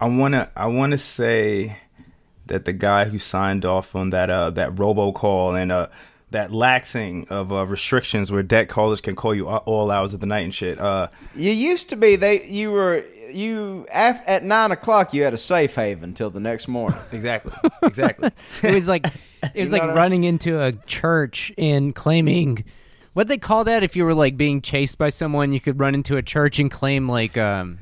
I wanna I wanna say that the guy who signed off on that uh that robocall and uh that laxing of uh, restrictions where debt callers can call you all hours of the night and shit. Uh, You used to be they you were you af, at nine o'clock you had a safe haven until the next morning. exactly, exactly. It was like it was know like what I- running into a church and claiming what they call that if you were like being chased by someone, you could run into a church and claim like um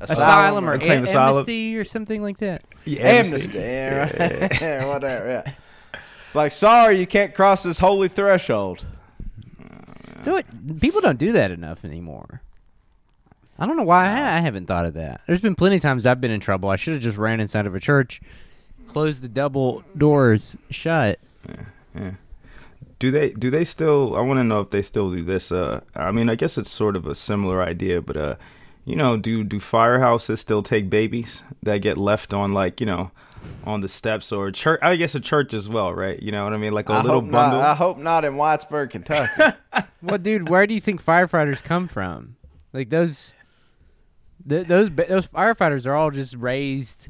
asylum, or Claim a- asylum. amnesty or something like that. Yeah, Amnesty, yeah, right. yeah, whatever. Yeah. It's like sorry you can't cross this holy threshold. Do it. People don't do that enough anymore. I don't know why I, I haven't thought of that. There's been plenty of times I've been in trouble. I should have just ran inside of a church, closed the double doors shut. Yeah. Do they do they still? I want to know if they still do this. Uh, I mean, I guess it's sort of a similar idea, but uh, you know, do do firehouses still take babies that get left on like you know, on the steps or church? I guess a church as well, right? You know what I mean? Like a I little bundle. Not, I hope not in Whitesburg, Kentucky. Well, dude, where do you think firefighters come from? Like those, th- those those firefighters are all just raised.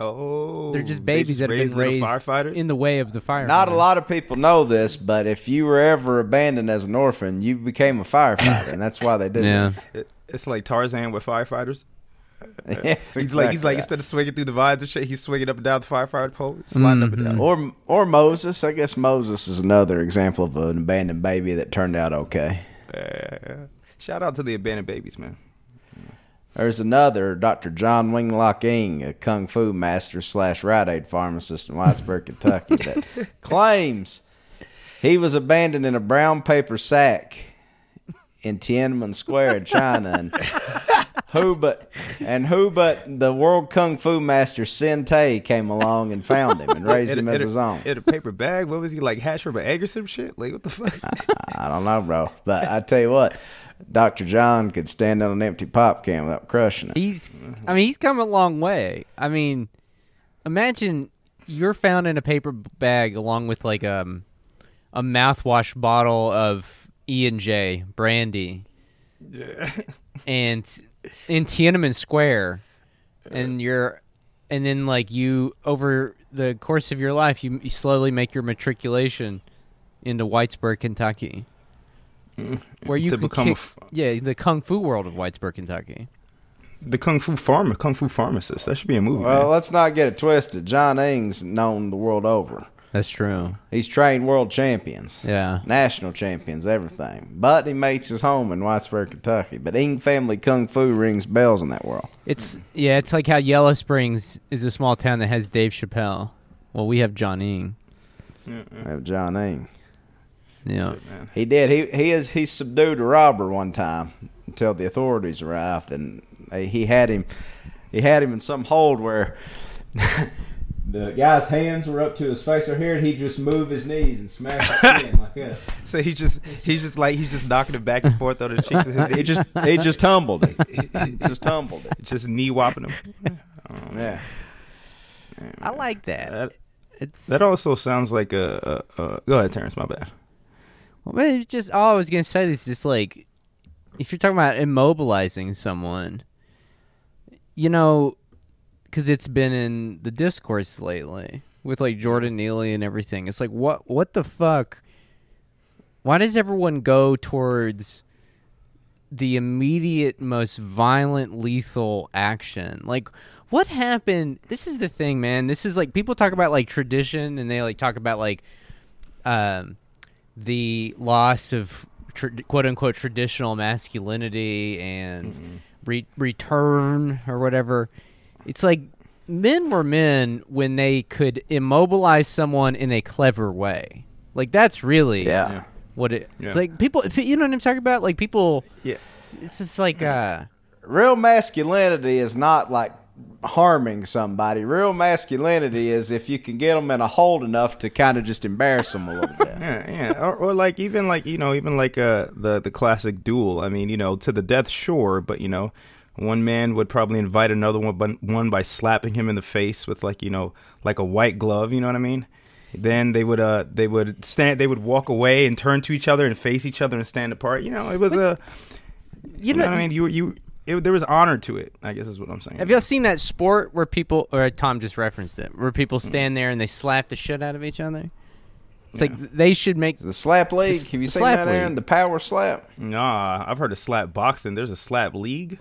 Oh, They're just they babies that have raised been raised firefighters. in the way of the fire. not a lot of people know this, but if you were ever abandoned as an orphan, you became a firefighter, and that's why they did Yeah. It- it's like Tarzan with firefighters. Yeah, it's He's like he's exactly like that. instead of swinging through the vines and shit, he's swinging up and down the firefighter pole, sliding up and Mm-hmm. down. Or or Moses. I guess Moses is another example of an abandoned baby that turned out okay. Yeah. Shout out to the abandoned babies, man. There's another Dr. John Winglock Ing, a kung fu master slash Rite Aid pharmacist in Whitesburg, Kentucky, that claims he was abandoned in a brown paper sack in Tiananmen Square in China, and who but and who but the world kung fu master Sin Tay came along and found him and raised him a- as a- his own. In a paper bag. What was he like? Hash from an egg or some shit? Like what the fuck? I don't know, bro, but I tell you what. Dr. John could stand on an empty pop can without crushing it. He's, I mean, he's come a long way. I mean, imagine you're found in a paper bag along with like um, a mouthwash bottle of E and J brandy, yeah. and in Tiananmen Square, and you're, and then like you over the course of your life, you, you slowly make your matriculation into Whitesburg, Kentucky, where you To can become kick, f- yeah the kung fu world of Whitesburg, Kentucky. The kung fu farmer, kung fu pharmacist. That should be a movie. Well, man. let's not get it twisted. John Ing's known the world over. That's true. He's trained world champions, Yeah. national champions, everything. But he makes his home in Whitesburg, Kentucky. But Ing family kung fu rings bells in that world. It's yeah, it's like how Yellow Springs is a small town that has Dave Chappelle. Well, we have John Ing. Yeah, We have John Ing. Yeah. Shit, man. He did. He he is he subdued a robber one time until the authorities arrived, and they, he had him. He had him in some hold where the guy's hands were up to his face right here, and he'd just move his knees and smash his chin like this. So he just he's just like he's just knocking it back and forth on his cheeks with his He just he just tumbled it. just tumbled it. just knee whopping him. Oh, yeah. I like that. That, It's that also sounds like a, a, a. Go ahead, Terrence. My bad. Well, it's just all I was gonna say is just like if you're talking about immobilizing someone, you know, because it's been in the discourse lately with like Jordan Neely and everything. It's like what what the fuck? Why does everyone go towards the immediate, most violent, lethal action? Like, what happened? This is the thing, man. This is like people talk about like tradition, and they like talk about like um, the loss of tr- quote unquote traditional masculinity and re- return or whatever. It's like men were men when they could immobilize someone in a clever way. Like that's really Yeah. what it. Yeah. It's like people. You know what I'm talking about? Like people. Yeah. It's just like uh. Real masculinity is not like harming somebody. Real masculinity is if you can get them in a hold enough to kind of just embarrass them a little bit. Yeah, yeah, or, or like even like you know even like uh the the classic duel. I mean, you know, to the death, sure, but you know, one man would probably invite another one, but one by slapping him in the face with like you know like a white glove. You know what I mean? Then they would uh they would stand they would walk away and turn to each other and face each other and stand apart. You know, it was a You you know know, what I mean. You you it, there was honor to it. I guess is what I'm saying. Have y'all seen that sport where people, or Tom just referenced it, where people stand there and they slap the shit out of each other? It's Yeah. like they should make. The slap league. The Have you the seen slap that, Aaron? The power slap. Nah, I've heard of slap boxing. There's a slap league.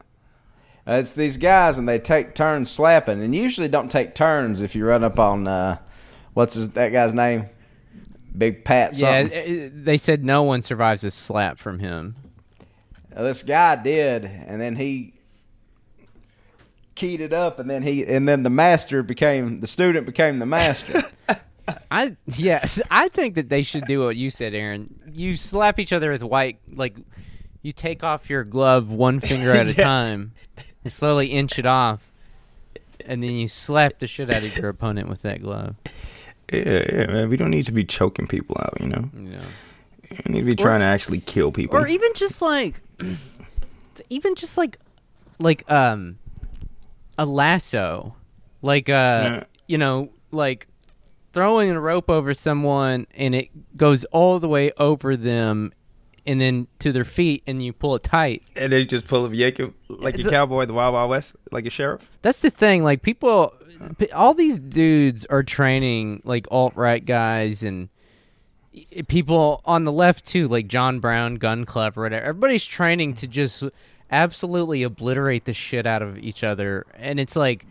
Uh, it's these guys, and they take turns slapping, and usually don't take turns if you run up on uh, what's his, that guy's name, Big Pat. Yeah, Something. uh, they said no one survives a slap from him. Uh, this guy did, and then he keyed it up, and then he, and then the master became the student became the master. I yes, I think that they should do what you said, Aaron. You slap each other with white, like you take off your glove one finger at a Yeah. time, and slowly inch it off, and then you slap the shit out of your opponent with that glove. Yeah, yeah, man. We don't need to be choking people out. You know, You know. we need to be trying to actually kill people. or even just like even just like like um a lasso like uh Yeah. you know like throwing a rope over someone and it goes all the way over them and then to their feet and you pull it tight and then you just pull a yank him like It's a cowboy, the Wild Wild West, like a sheriff. that's the thing like people all these dudes are training like alt-right guys and people on the left too like john brown gun club or whatever everybody's training to just absolutely obliterate the shit out of each other and it's like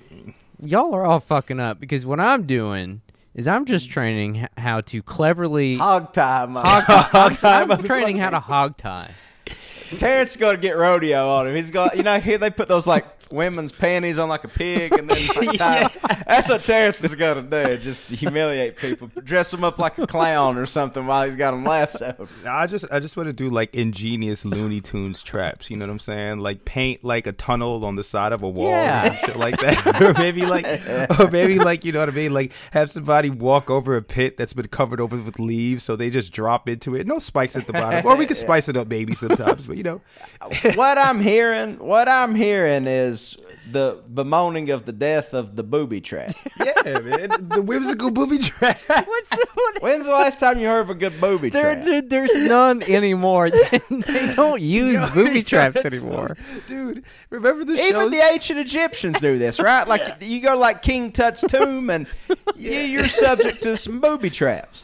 y'all are all fucking up because what i'm doing is i'm just training how to cleverly Hog tie, man. hog I'm, I'm training how to hog tie Terrence is going to get rodeo on him. He's got, you know, here they put those like women's panties on like a pig, and then like, tie- that's what Terrence is going to do. Just humiliate people, dress them up like a clown or something while he's got them lassoed. I just I just want to do like ingenious Looney Tunes traps. You know what I'm saying? Like paint like a tunnel on the side of a wall Yeah. or some shit like that. or maybe like or maybe like you know what I mean? Like have somebody walk over a pit that's been covered over with leaves, so they just drop into it. No spikes at the bottom. Or we can spice it up maybe sometimes, but you know. what I'm hearing, what I'm hearing is the bemoaning of the death of the booby trap. Yeah, man. The whimsical booby trap. what's the what When's the last time you heard of a good booby there, trap? there, there's none anymore. they don't use Yo, booby traps anymore. so- dude, remember the Even shows? the ancient Egyptians knew this, right? Like you go to like King Tut's tomb, and you, you're subject to some booby traps.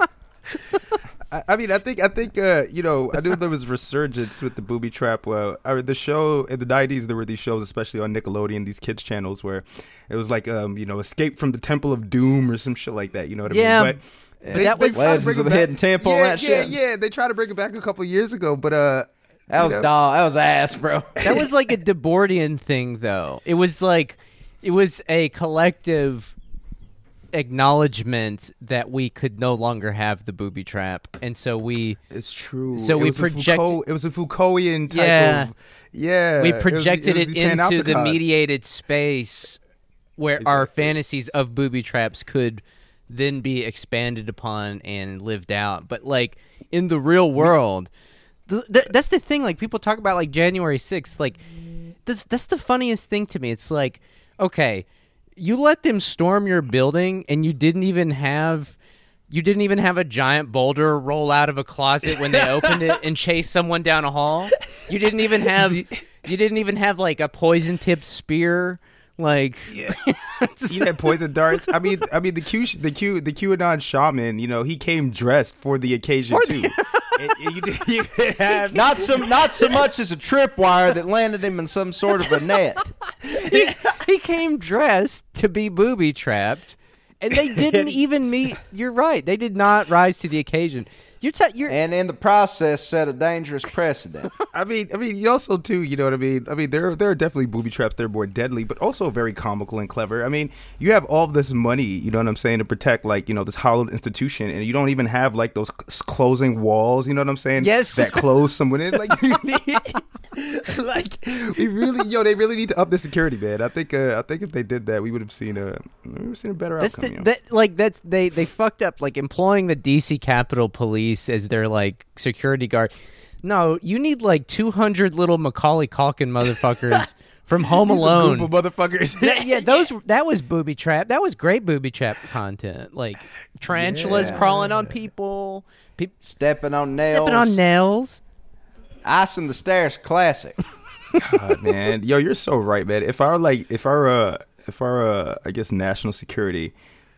I, I mean, I think, I think, uh, you know, I knew there was resurgence with the booby trap. Well, I mean, the show in the '90s, there were these shows, especially on Nickelodeon, these kids channels, where it was like, um, you know, Escape from the Temple of Doom or some shit like that. You know what I Yeah, mean? but that was- try to Legends bring of it the Hidden Temple Yeah, that yeah, shit. yeah. They tried to bring it back a couple years ago, but uh, That was know, dog. That was ass, bro. That was like a Debordian thing, though. It was like, it was a collective acknowledgement that we could no longer have the booby trap, and so we It's true. So It we was a project- Foucault- it was a Foucauldian type Yeah. of. Yeah, we it was- projected was it, into the mediated space where our fantasies of booby traps could then be expanded upon and lived out. But like in the real world, th- th- that's the thing. Like people talk about like January sixth. Like that's that's the funniest thing to me. It's like okay, you let them storm your building and you didn't even have. You didn't even have a giant boulder roll out of a closet when they opened it and chase someone down a hall. You didn't even have you didn't even have like a poison tipped spear. Like Yeah. you had poison darts. I mean, I mean the Q, the Q, the QAnon shaman. You know, he came dressed for the occasion too. And you, you have Not so, not so much as a tripwire that landed him in some sort of a net. he, he came dressed to be booby trapped, and they didn't even meet. You're right; they did not rise to the occasion. You're t- you're And in the process, set a dangerous precedent. I mean, I mean, you also too. You know what I mean? I mean, there there are definitely booby traps. They're more deadly, but also very comical and clever. I mean, you have all this money. You know what I'm saying to protect like you know this hollowed institution, and you don't even have like those c- closing walls. You know what I'm saying? Yes. that close someone in. Like, you need, like we really, yo, they really need to up the security, man. I think, uh, I think if they did that, we would have seen a, we would have seen a better that's outcome. the, you know? that like that's they they fucked up like employing the DC Capitol Police as their like security guard. No, you need like 200 little Macaulay Culkin motherfuckers from Home These are Alone. Goomba motherfuckers. That- yeah, those that was booby trap. That was great booby trap content. Like tarantulas Yeah. crawling on people, people Stepping on nails. stepping on nails. Ice in the stairs, classic. God, man, yo, you're so right, man. If our like, if our, uh, if our, uh, I guess, national security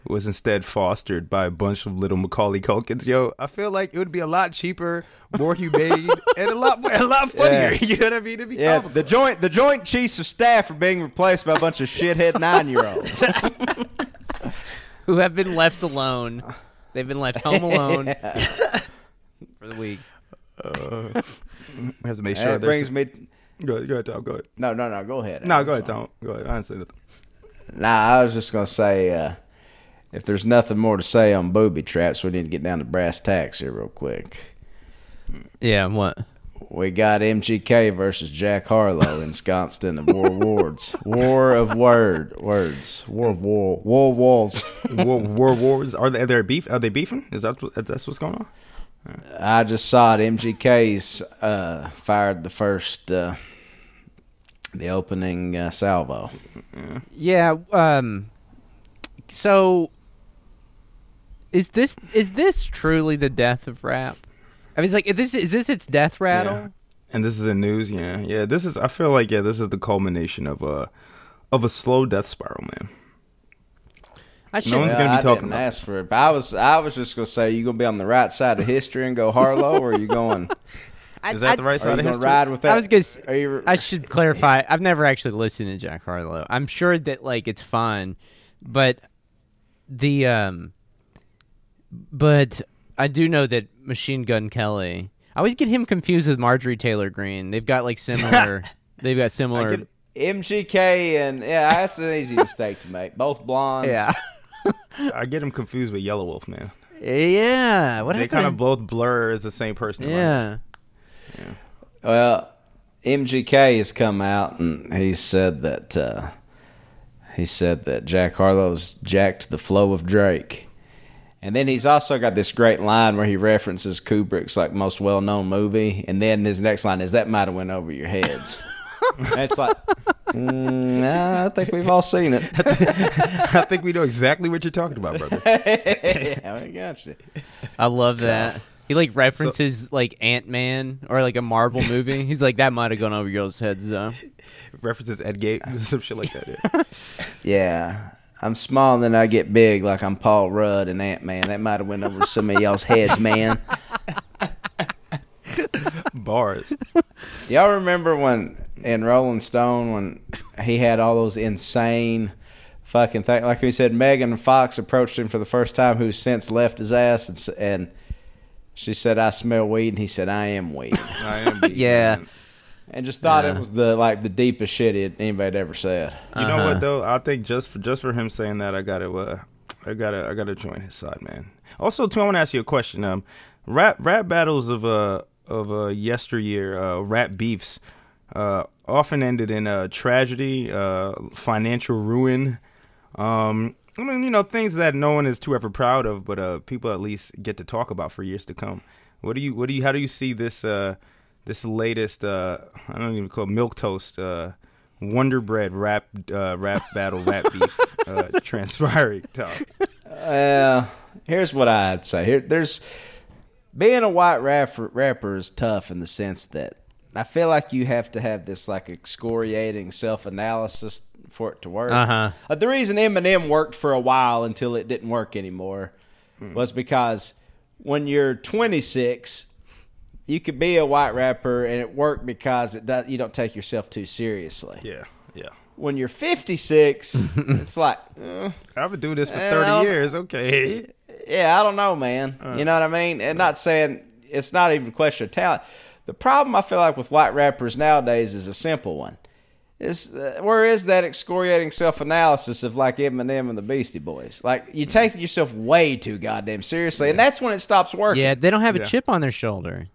was instead fostered by a bunch of little Macaulay Culkins, yo, I feel like it would be a lot cheaper, more humane, and a lot, a lot funnier. Yeah. You know what I mean? It'd be Yeah, the joint the joint chiefs of staff are being replaced by a bunch of shithead nine year olds. Who have been left alone. They've been left home alone for the week. Uh, I have to make sure that there's. brings me. Go ahead, go ahead, Tom. Go ahead. No, no, no. Go ahead. No, go ahead, Tom. Go ahead. I didn't say nothing. Nah, I was just gonna say, uh, if there's nothing more to say on booby traps, we need to get down to brass tacks here real quick. Yeah, what? We got MGK versus Jack Harlow ensconced in the War Wards. War of word words. War of war. War walls. war, war wars are they? Are they beef? Are they beefing? Is that that's what's going on? I just saw it. MGK's uh, fired the first, uh, the opening uh, salvo. Yeah. Um. So, is this is this truly the death of rap? I mean, it's like is this is this its death rattle? Yeah. And this is in news. Yeah, yeah. This is. I feel like yeah. This is the culmination of a of a slow death spiral, man. I should. No one's gonna be I didn't about ask for it, but I was I was just gonna say, you gonna be on the right side of history and go Harlow, or are you going? I, Is that I- the right Are side of history? ride with that? I was gonna. s- Are you? I should clarify. I've never actually listened to Jack Harlow. I'm sure that like it's fun, but the um, but I do know that Machine Gun Kelly. I always get him confused with Marjorie Taylor Greene. They've got like similar. they've got similar. get- MGK and yeah, that's an easy mistake to make. Both blondes. yeah. I get him confused with Yellow Wolf, man. Yeah. What they happened? kind of both blur as the same person. in my head. yeah. Well, MGK has come out and he said that uh, he said that Jack Harlow's jacked the flow of Drake. And then he's also got this great line where he references Kubrick's like most well known movie, and then his next line is that might have went over your heads. and it's like, mm, nah, I think we've all seen it. I think we know exactly what you're talking about, brother. yeah, I got you. I love that. He like references like Ant Man or like a Marvel movie. He's like that might have gone over y'all's heads though. References Ed Gate, or some shit like that. Yeah. Yeah. I'm small and then I get big like I'm Paul Rudd and Ant Man. That might have went over some of y'all's heads, man. Bars. Y'all remember when in Rolling Stone when he had all those insane fucking things? Like we said, Megan Fox approached him for the first time, who's since left his ass, and, and she said, "I smell weed," and he said, "I am weed," I am. beat, Yeah. man. And just thought Yeah. it was the like the deepest shit he- anybody had ever said. You know Uh-huh. what though? I think just for just for him saying that, I gotta, uh, I gotta, I gotta join his side, man. Also, too, I want to ask you a question. Um, rap rap battles of uh of uh yesteryear, uh, rap beefs, uh, often ended in uh tragedy, uh, financial ruin. Um, I mean, you know, things that no one is too ever proud of, but uh, people at least get to talk about for years to come. What do you, what do you, how do you see this, uh, this latest, uh, I don't even call it milk toast, uh, Wonder Bread rap, uh, rap battle, rap beef, uh, transpiring? Tom? Well, here's what I'd say. Here, there's being a white rapper, rapper is tough in the sense that I feel like you have to have this like excoriating self analysis for it to work. Uh-huh. Uh, the reason Eminem worked for a while until it didn't work anymore Hmm. was because when you're 26, you could be a white rapper and it worked because it does, you don't take yourself too seriously. Yeah, yeah. When you're 56, it's like. eh, I've been doing this for Eh, 30 years. Okay. yeah, I don't know, man. you know what I mean? And not saying it's not even a question of talent. The problem I feel like with white rappers nowadays is a simple one. Is uh, where is that excoriating self analysis of like Eminem and the Beastie Boys? Like you take yourself way too goddamn seriously, and that's when it stops working. Yeah, they don't have a Yeah. chip on their shoulder.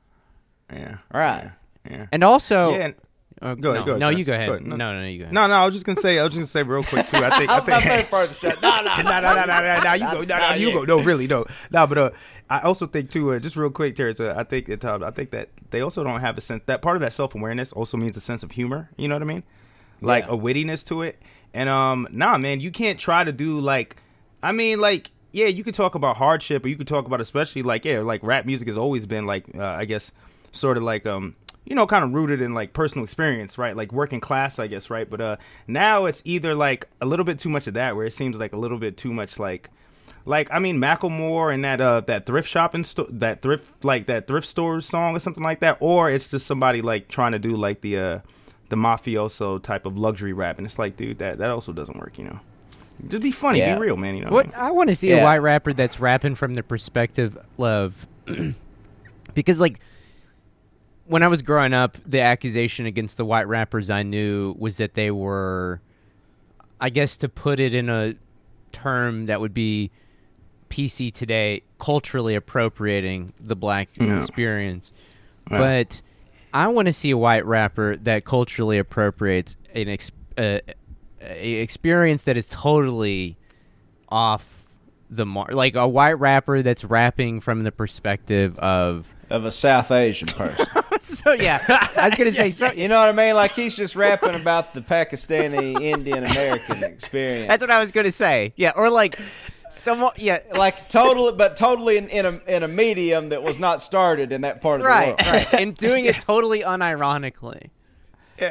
Yeah. Right. Yeah. And also, yeah. uh, Go ahead, no, go ahead, no, you go ahead. Go ahead. No, No. no, no, you go ahead. No, no, I was just gonna say, I was just gonna say real quick too. I think, I think. part of the show. No, no, no, no, no, no, no, you go, no, no, you go, no, really, no, no, but uh, I also think too, uh, just real quick, Terrence, uh, I think that uh, I think that they also don't have a sense that part of that self awareness also means a sense of humor. You know what I mean? Like Yeah. a wittiness to it. And um, nah, man, you can't try to do like, I mean, like, yeah, you could talk about hardship, or you could talk about especially like, yeah, like rap music has always been like, uh, I guess, sort of like um you know, kind of rooted in like personal experience, right? Like working class, I guess, right? But uh, now it's either like a little bit too much of that, where it seems like a little bit too much like, like I mean, Macklemore and that uh that thrift shopping store, that thrift like that thrift store song or something like that, or it's just somebody like trying to do like the uh the mafioso type of luxury rap, and it's like, dude, that that also doesn't work, you know. Just be funny, Yeah. be real, man. You know. What I want to see a white rapper that's rapping from the perspective of, because like when I was growing up, the accusation against the white rappers I knew was that they were, I guess, to put it in a term that would be PC today, culturally appropriating the black Yeah. experience. Yeah. But I want to see a white rapper that culturally appropriates an ex- uh, a experience that is totally off the mark. Like a white rapper that's rapping from the perspective of. Of a South Asian person. so yeah, I was gonna say so. you know what I mean? Like he's just rapping about the Pakistani Indian American experience. That's what I was gonna say. Yeah, or like someone. Yeah, like totally, but totally in, in a in a medium that was not started in that part of right, the world. right, and doing it totally unironically.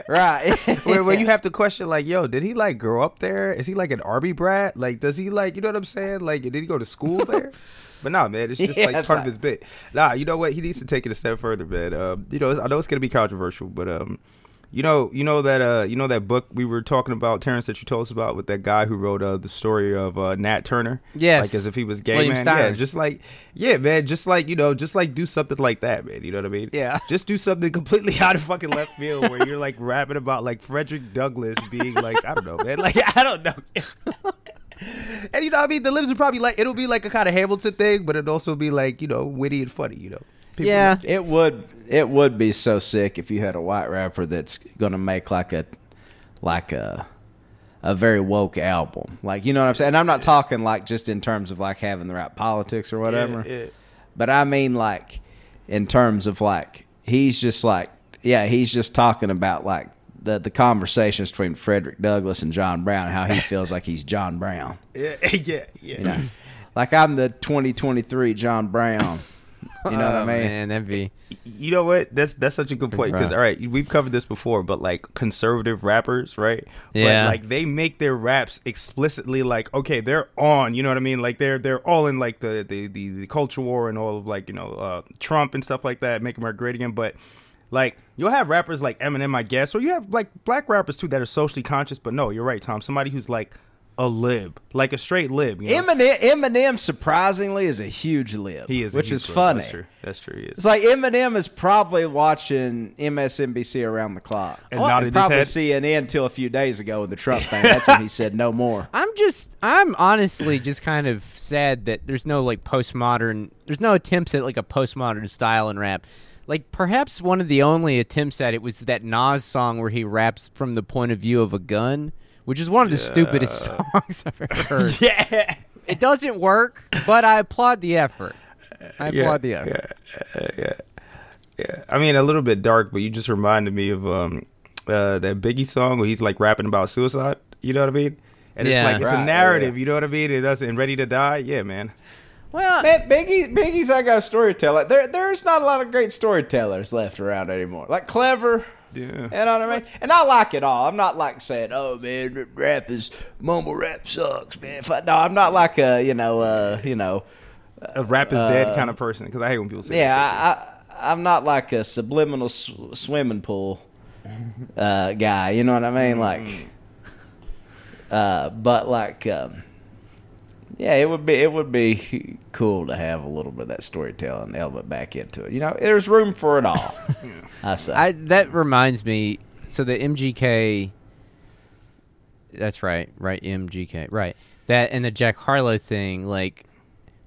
Right. where, where you have to question like, yo, did he like grow up there? Is he like an Arby brat? Like, does he like, you know what I'm saying? Like, did he go to school there? But nah, man, it's just Yeah, like part like- of his bit. Nah, you know what? He needs to take it a step further, man. Um, you know, I know it's gonna be controversial, but um, you know, you know that uh, you know that book we were talking about, Terrence, that you told us about with that guy who wrote uh, the story of uh, Nat Turner. Yes. like as if he was gay, William man. Styron. Yeah, just like yeah, man, just like you know, just like do something like that, man. You know what I mean? Yeah. Just do something completely out of fucking left field where you're like rapping about like Frederick Douglass being like I don't know, man. Like I don't know. and you know, what I mean, the lips are probably like it'll be like a kind of Hamilton thing, but it'd also be like you know witty and funny. You know. People- yeah, It would it would be so sick if you had a white rapper that's gonna make like a like a a very woke album. Like you know what I'm saying? And I'm not talking like just in terms of like having the right politics or whatever. Yeah, yeah. But I mean like in terms of like he's just like yeah, he's just talking about like the the conversations between Frederick Douglass and John Brown, how he feels like he's John Brown. Yeah, yeah, yeah. You know? like I'm the 2023 John Brown. You know what I Oh, mean? Man, that'd be. You know what? That's that's such a good point because all right, we've covered this before, but like conservative rappers, right? Yeah. But like they make their raps explicitly like okay, they're on. You know what I mean? Like they're they're all in like the the the, the culture war and all of like you know uh, Trump and stuff like that, make America great again. But like you'll have rappers like Eminem, I guess, or you have like black rappers too that are socially conscious. But no, you're right, Tom. Somebody who's like a lib, like a straight lib. You know? Eminem, Eminem surprisingly is a huge lib. he is, a which huge is lib. funny. That's true. That's true. He is. It's like Eminem is probably watching MSNBC around the clock. And Well, nodded his probably head. CNN until a few days ago with the Trump thing. That's when he said no more. I'm just, I'm honestly just kind of sad that there's no like postmodern, there's no attempts at like a postmodern style in rap. Like perhaps one of the only attempts at it was that Nas song where he raps from the point of view of a gun, which is one of the stupidest songs I've ever heard. yeah. It doesn't work, but I applaud the effort. I Yeah, applaud the effort. Yeah, yeah, yeah. I mean, a little bit dark, but you just reminded me of um uh that Biggie song where he's like rapping about suicide. You know what I mean? And Yeah. it's like it's Right, a narrative. You know what I mean? It doesn't and ready to die. Yeah, man. Well, Man, Biggie, Biggie's I got a storyteller. There, there's not a lot of great storytellers left around anymore. Like clever. Yeah. You know what I mean? And I like it all. I'm not like saying, "Oh man, rap is mumble rap sucks, man." I, no, I'm not like a you know, uh, you know, A rap is dead kind of person because I hate when people say Uh, yeah, I, I, I'm not like a subliminal sw- swimming pool uh, guy. You know what I mean? Like, uh, but like, um, yeah, it would be it would be cool to have a little bit of that storytelling element back into it. You know, there's room for it all. I say. I that reminds me. So the MGK. That's right, right. MGK, right. That and the Jack Harlow thing. Like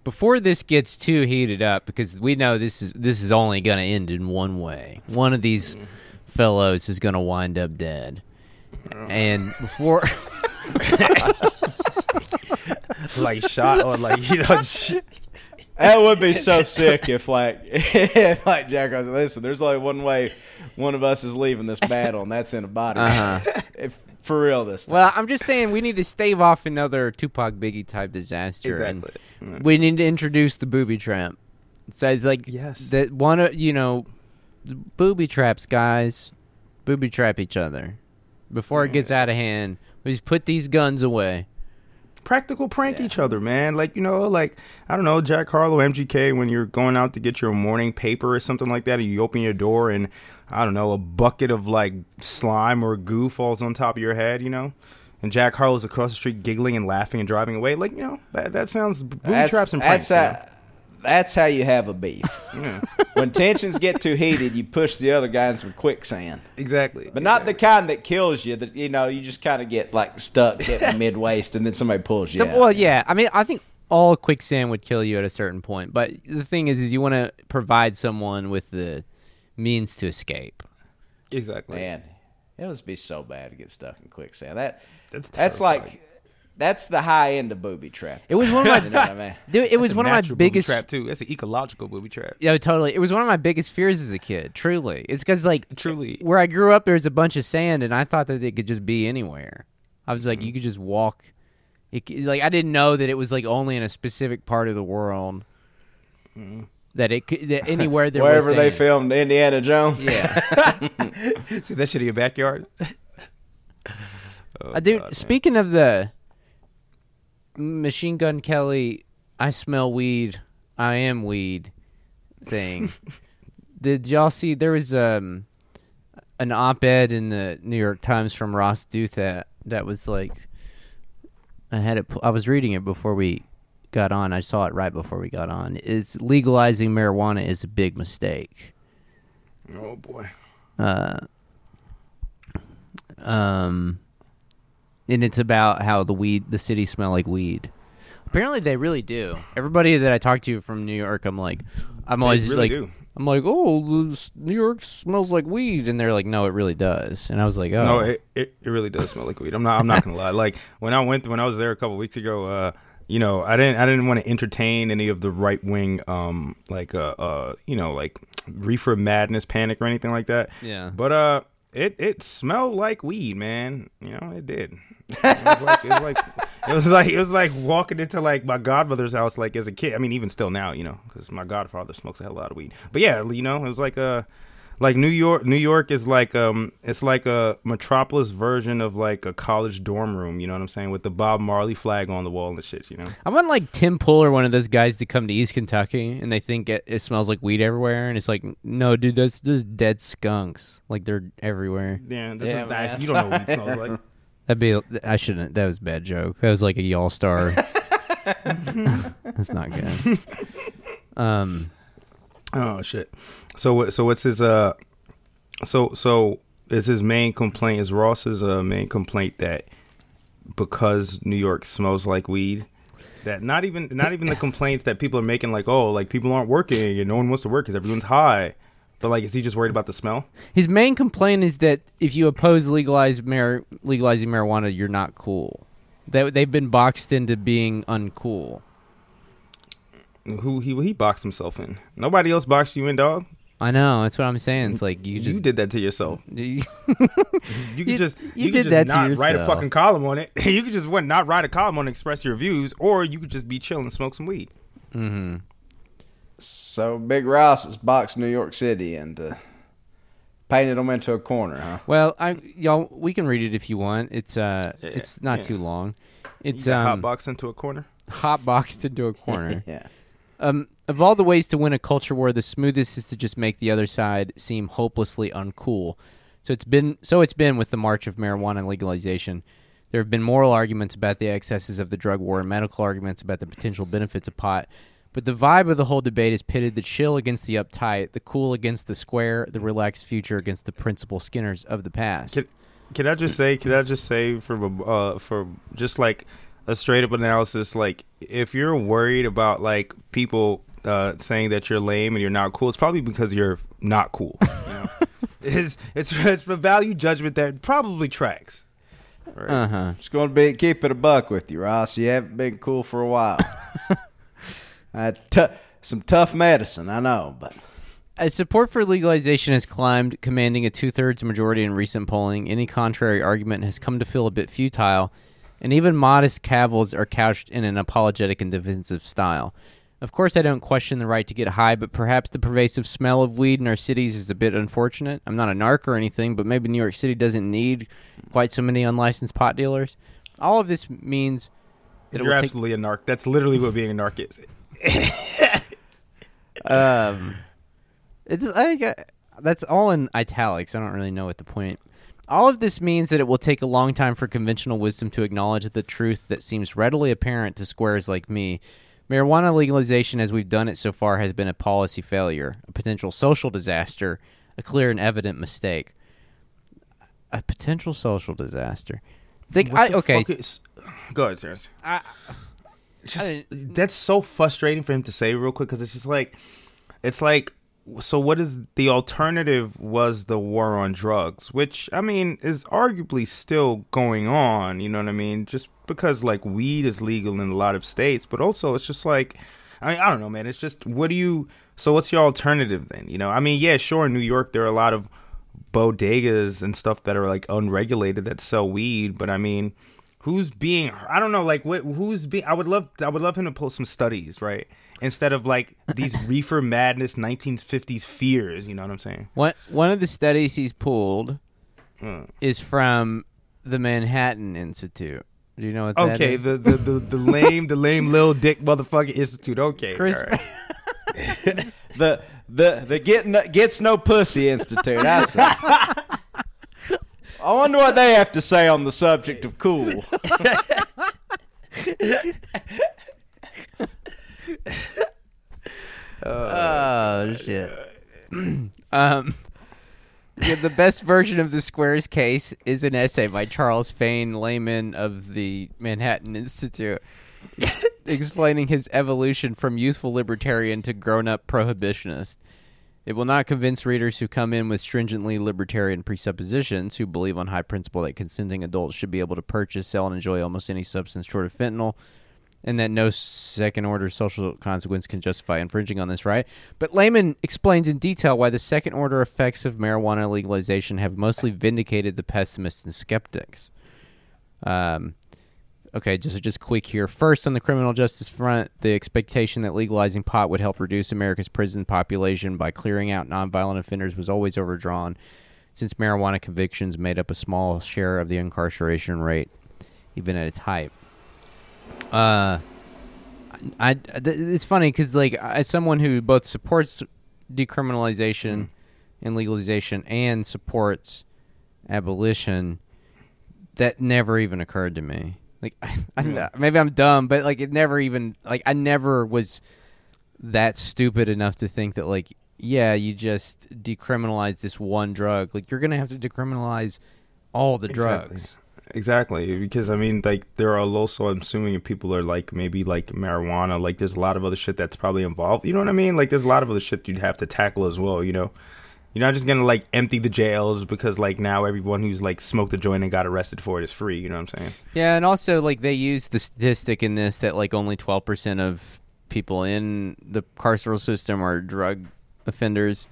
before this gets too heated up, because we know this is this is only going to end in one way. One of these mm-hmm. fellows is going to wind up dead. And before, shit. like shot or like you know. shit. That would be so sick if like if like Jack was listen, there's only one way one of us is leaving this battle and that's in a body. Uh-huh. If, for real this time. well, I'm just saying we need to stave off another Tupac Biggie type disaster. and Exactly. we need to introduce the booby trap. So it's like Yes. that one. of You know, booby traps, guys. Booby trap each other before it gets out of hand. We just put these guns away. Practical prank each other, man. Like you know, like I don't know, Jack Harlow, MGK, when you're going out to get your morning paper or something like that, and you open your door and I don't know, a bucket of like slime or goo falls on top of your head, you know. And Jack Harlow's across the street giggling and laughing and driving away. Like, you know, that, that sounds booby That's, traps and that's, pranks. How, that's how you have a beef. you know? when tensions get too heated, you push the other guy in some quicksand. Exactly. But not the kind that kills you. That you know, you just kind of get like stuck hitting mid waist, and then somebody pulls you. So, out. well, yeah. I mean, I think all quicksand would kill you at a certain point. But the thing is, is you want to provide someone with the means to escape. exactly. man, it must be so bad to get stuck in quicksand. That That's that's like that's the high end of booby trap. It was one of You my, know what I mean? dude. It was a one of my natural booby biggest. trap too. That's an ecological booby trap. Yeah, totally. It was one of my biggest fears as a kid. Truly, it's because like Truly. where I grew up, there was a bunch of sand, and I thought that it could just be anywhere. I was like, Mm-hmm. you could just walk. It, like I didn't know that it was like only in a specific part of the world. That it could that anywhere there Mm-hmm. Wherever was they filmed Indiana Jones. Yeah, See that shit in your backyard? oh, uh, dude. God, man. speaking of the Machine Gun Kelly, I smell weed. I am weed thing. Did y'all see there was um an op-ed in the New York Times from Ross Douthat that was like I had it I was reading it before we got on. I saw it right before we got on. It's legalizing marijuana is a big mistake. Oh boy. Uh um and it's about how the weed the city smell like weed. Apparently they really do. Everybody that I talk to from New York, I'm like I'm always really like do. I'm like, oh, this New York smells like weed, and they're like, no, it really does. And I was like, oh, No, it, it, it really does smell like weed. I'm not I'm not gonna lie. Like when I went when I was there a couple weeks ago, uh, you know, I didn't I didn't want to entertain any of the right wing um like uh uh you know like reefer madness panic or anything like that. yeah. But uh it it smelled like weed, man. You know, it did. It was like it was like it was like it was like walking into like my godmother's house like as a kid. I mean, even still now, you know, because my godfather smokes a hell of a lot of weed. But yeah, you know, it was like a like New York. New York is like um, it's like a metropolis version of like a college dorm room. You know what I'm saying? With the Bob Marley flag on the wall and shit. You know? I want like Tim Pool or one of those guys to come to East Kentucky, and they think it, it smells like weed everywhere, and it's like, no, dude, that's just dead skunks. Like they're everywhere. Yeah, this Yeah, is man, you don't know what it smells like. That'd be. I shouldn't. That was a bad joke. That was like a y'all star. That's not good. Um. Oh shit. So what? So what's his uh? So so is his main complaint is Ross's uh main complaint that because New York smells like weed, that not even not even the complaints that people are making like oh like people aren't working and no one wants to work because everyone's high, but like is he just worried about the smell? His main complaint is that if you oppose legalize mar- legalizing marijuana, you're not cool. They they've been boxed into being uncool. Who he he boxed himself in? Nobody else boxed you in, dog. I know. That's what I'm saying. It's like you just You, did that to yourself. you could You- just you you, did could just that to not write a fucking column on it. you could just what not write a column on it, express your views, or you could just be chilling and smoke some weed. hmm So Big Ross has boxed New York City and uh, painted them into a corner, huh? Well, I y'all we can read it if you want. It's uh Yeah, it's not yeah. too long. It's you um hot box into a corner. hot boxed into a corner. yeah. Um, of all the ways to win a culture war, the smoothest is to just make the other side seem hopelessly uncool. So it's been so it's been with the march of marijuana legalization. There have been moral arguments about the excesses of the drug war and medical arguments about the potential benefits of pot. But the vibe of the whole debate is pitted the chill against the uptight, the cool against the square, the relaxed future against the principal skinners of the past. Can, can I just say? Can I just say from a uh, for just like a straight up analysis? Like, if you're worried about like people uh, saying that you're lame and you're not cool, it's probably because you're not cool. You know, it's it's it's a value judgment that probably tracks. Right? Uh huh. Just going to be keep it a buck with you, Ross. You haven't been cool for a while. Uh, t- some tough medicine, I know, but As support for legalization has climbed, commanding a two thirds majority in recent polling, any contrary argument has come to feel a bit futile, and even modest cavils are couched in an apologetic and defensive style. Of course, I don't question the right to get high, but perhaps the pervasive smell of weed in our cities is a bit unfortunate. I'm not a narc or anything, but maybe New York City doesn't need quite so many unlicensed pot dealers. All of this means that it You're will take absolutely a narc. That's literally what being a narc is. Um, it's like uh, that's all in italics. I don't really know what the point. All of this means that it will take a long time for conventional wisdom to acknowledge the truth that seems readily apparent to squares like me. Marijuana legalization, as we've done it so far, has been a policy failure, a potential social disaster, a clear and evident mistake. A potential social disaster. It's like I, okay, is- Go ahead, Terrence. I, just that's so frustrating for him to say real quick because it's just like it's like so what is the alternative was the war on drugs which i mean is arguably still going on you know what i mean? Just because like weed is legal in a lot of states but also it's just like i mean i don't know man it's just what do you so what's your alternative then you know? I mean yeah sure in new york there are a lot of bodegas and stuff that are like unregulated that sell weed but i mean who's being i don't know like what who's being i would love i would love him to pull some studies right instead of like these reefer madness 1950s fears you know what i'm saying One one of the studies he's pulled Hmm. is from the Manhattan Institute. Do you know what that okay the, the the the lame the lame little dick motherfucking institute okay Chris, all right. The the the get no, gets no pussy institute. See. I wonder what they have to say on the subject of cool. oh shit. um, yeah, the best version of the Squares case is an essay by Charles Fain, Lehman of the Manhattan Institute, explaining his evolution from youthful libertarian to grown-up prohibitionist. It will not convince readers who come in with stringently libertarian presuppositions, who believe on high principle that consenting adults should be able to purchase, sell, and enjoy almost any substance short of fentanyl, and that no second order social consequence can justify infringing on this right. But Lehman explains in detail why the second order effects of marijuana legalization have mostly vindicated the pessimists and skeptics. Um, okay, just just quick here. First, on the criminal justice front, the expectation that legalizing pot would help reduce America's prison population by clearing out nonviolent offenders was always overdrawn, since marijuana convictions made up a small share of the incarceration rate, even at its height. Uh, I, th- it's funny because like as someone who both supports decriminalization and legalization and supports abolition, that never even occurred to me. Like, I, maybe I'm dumb, but like it never even like I never was that stupid enough to think that like yeah, you just decriminalize this one drug. Like you're gonna have to decriminalize all the drugs. Exactly, because I mean, like there are also, I'm assuming, if people are like maybe like marijuana, like there's a lot of other shit that's probably involved. You know what I mean? Like there's a lot of other shit you'd have to tackle as well. You know, you're not just gonna like empty the jails because like now everyone who's like smoked a joint and got arrested for it is free. You know what I'm saying? Yeah, and also like they use the statistic in this that like only 12% of people in the carceral system are drug offenders.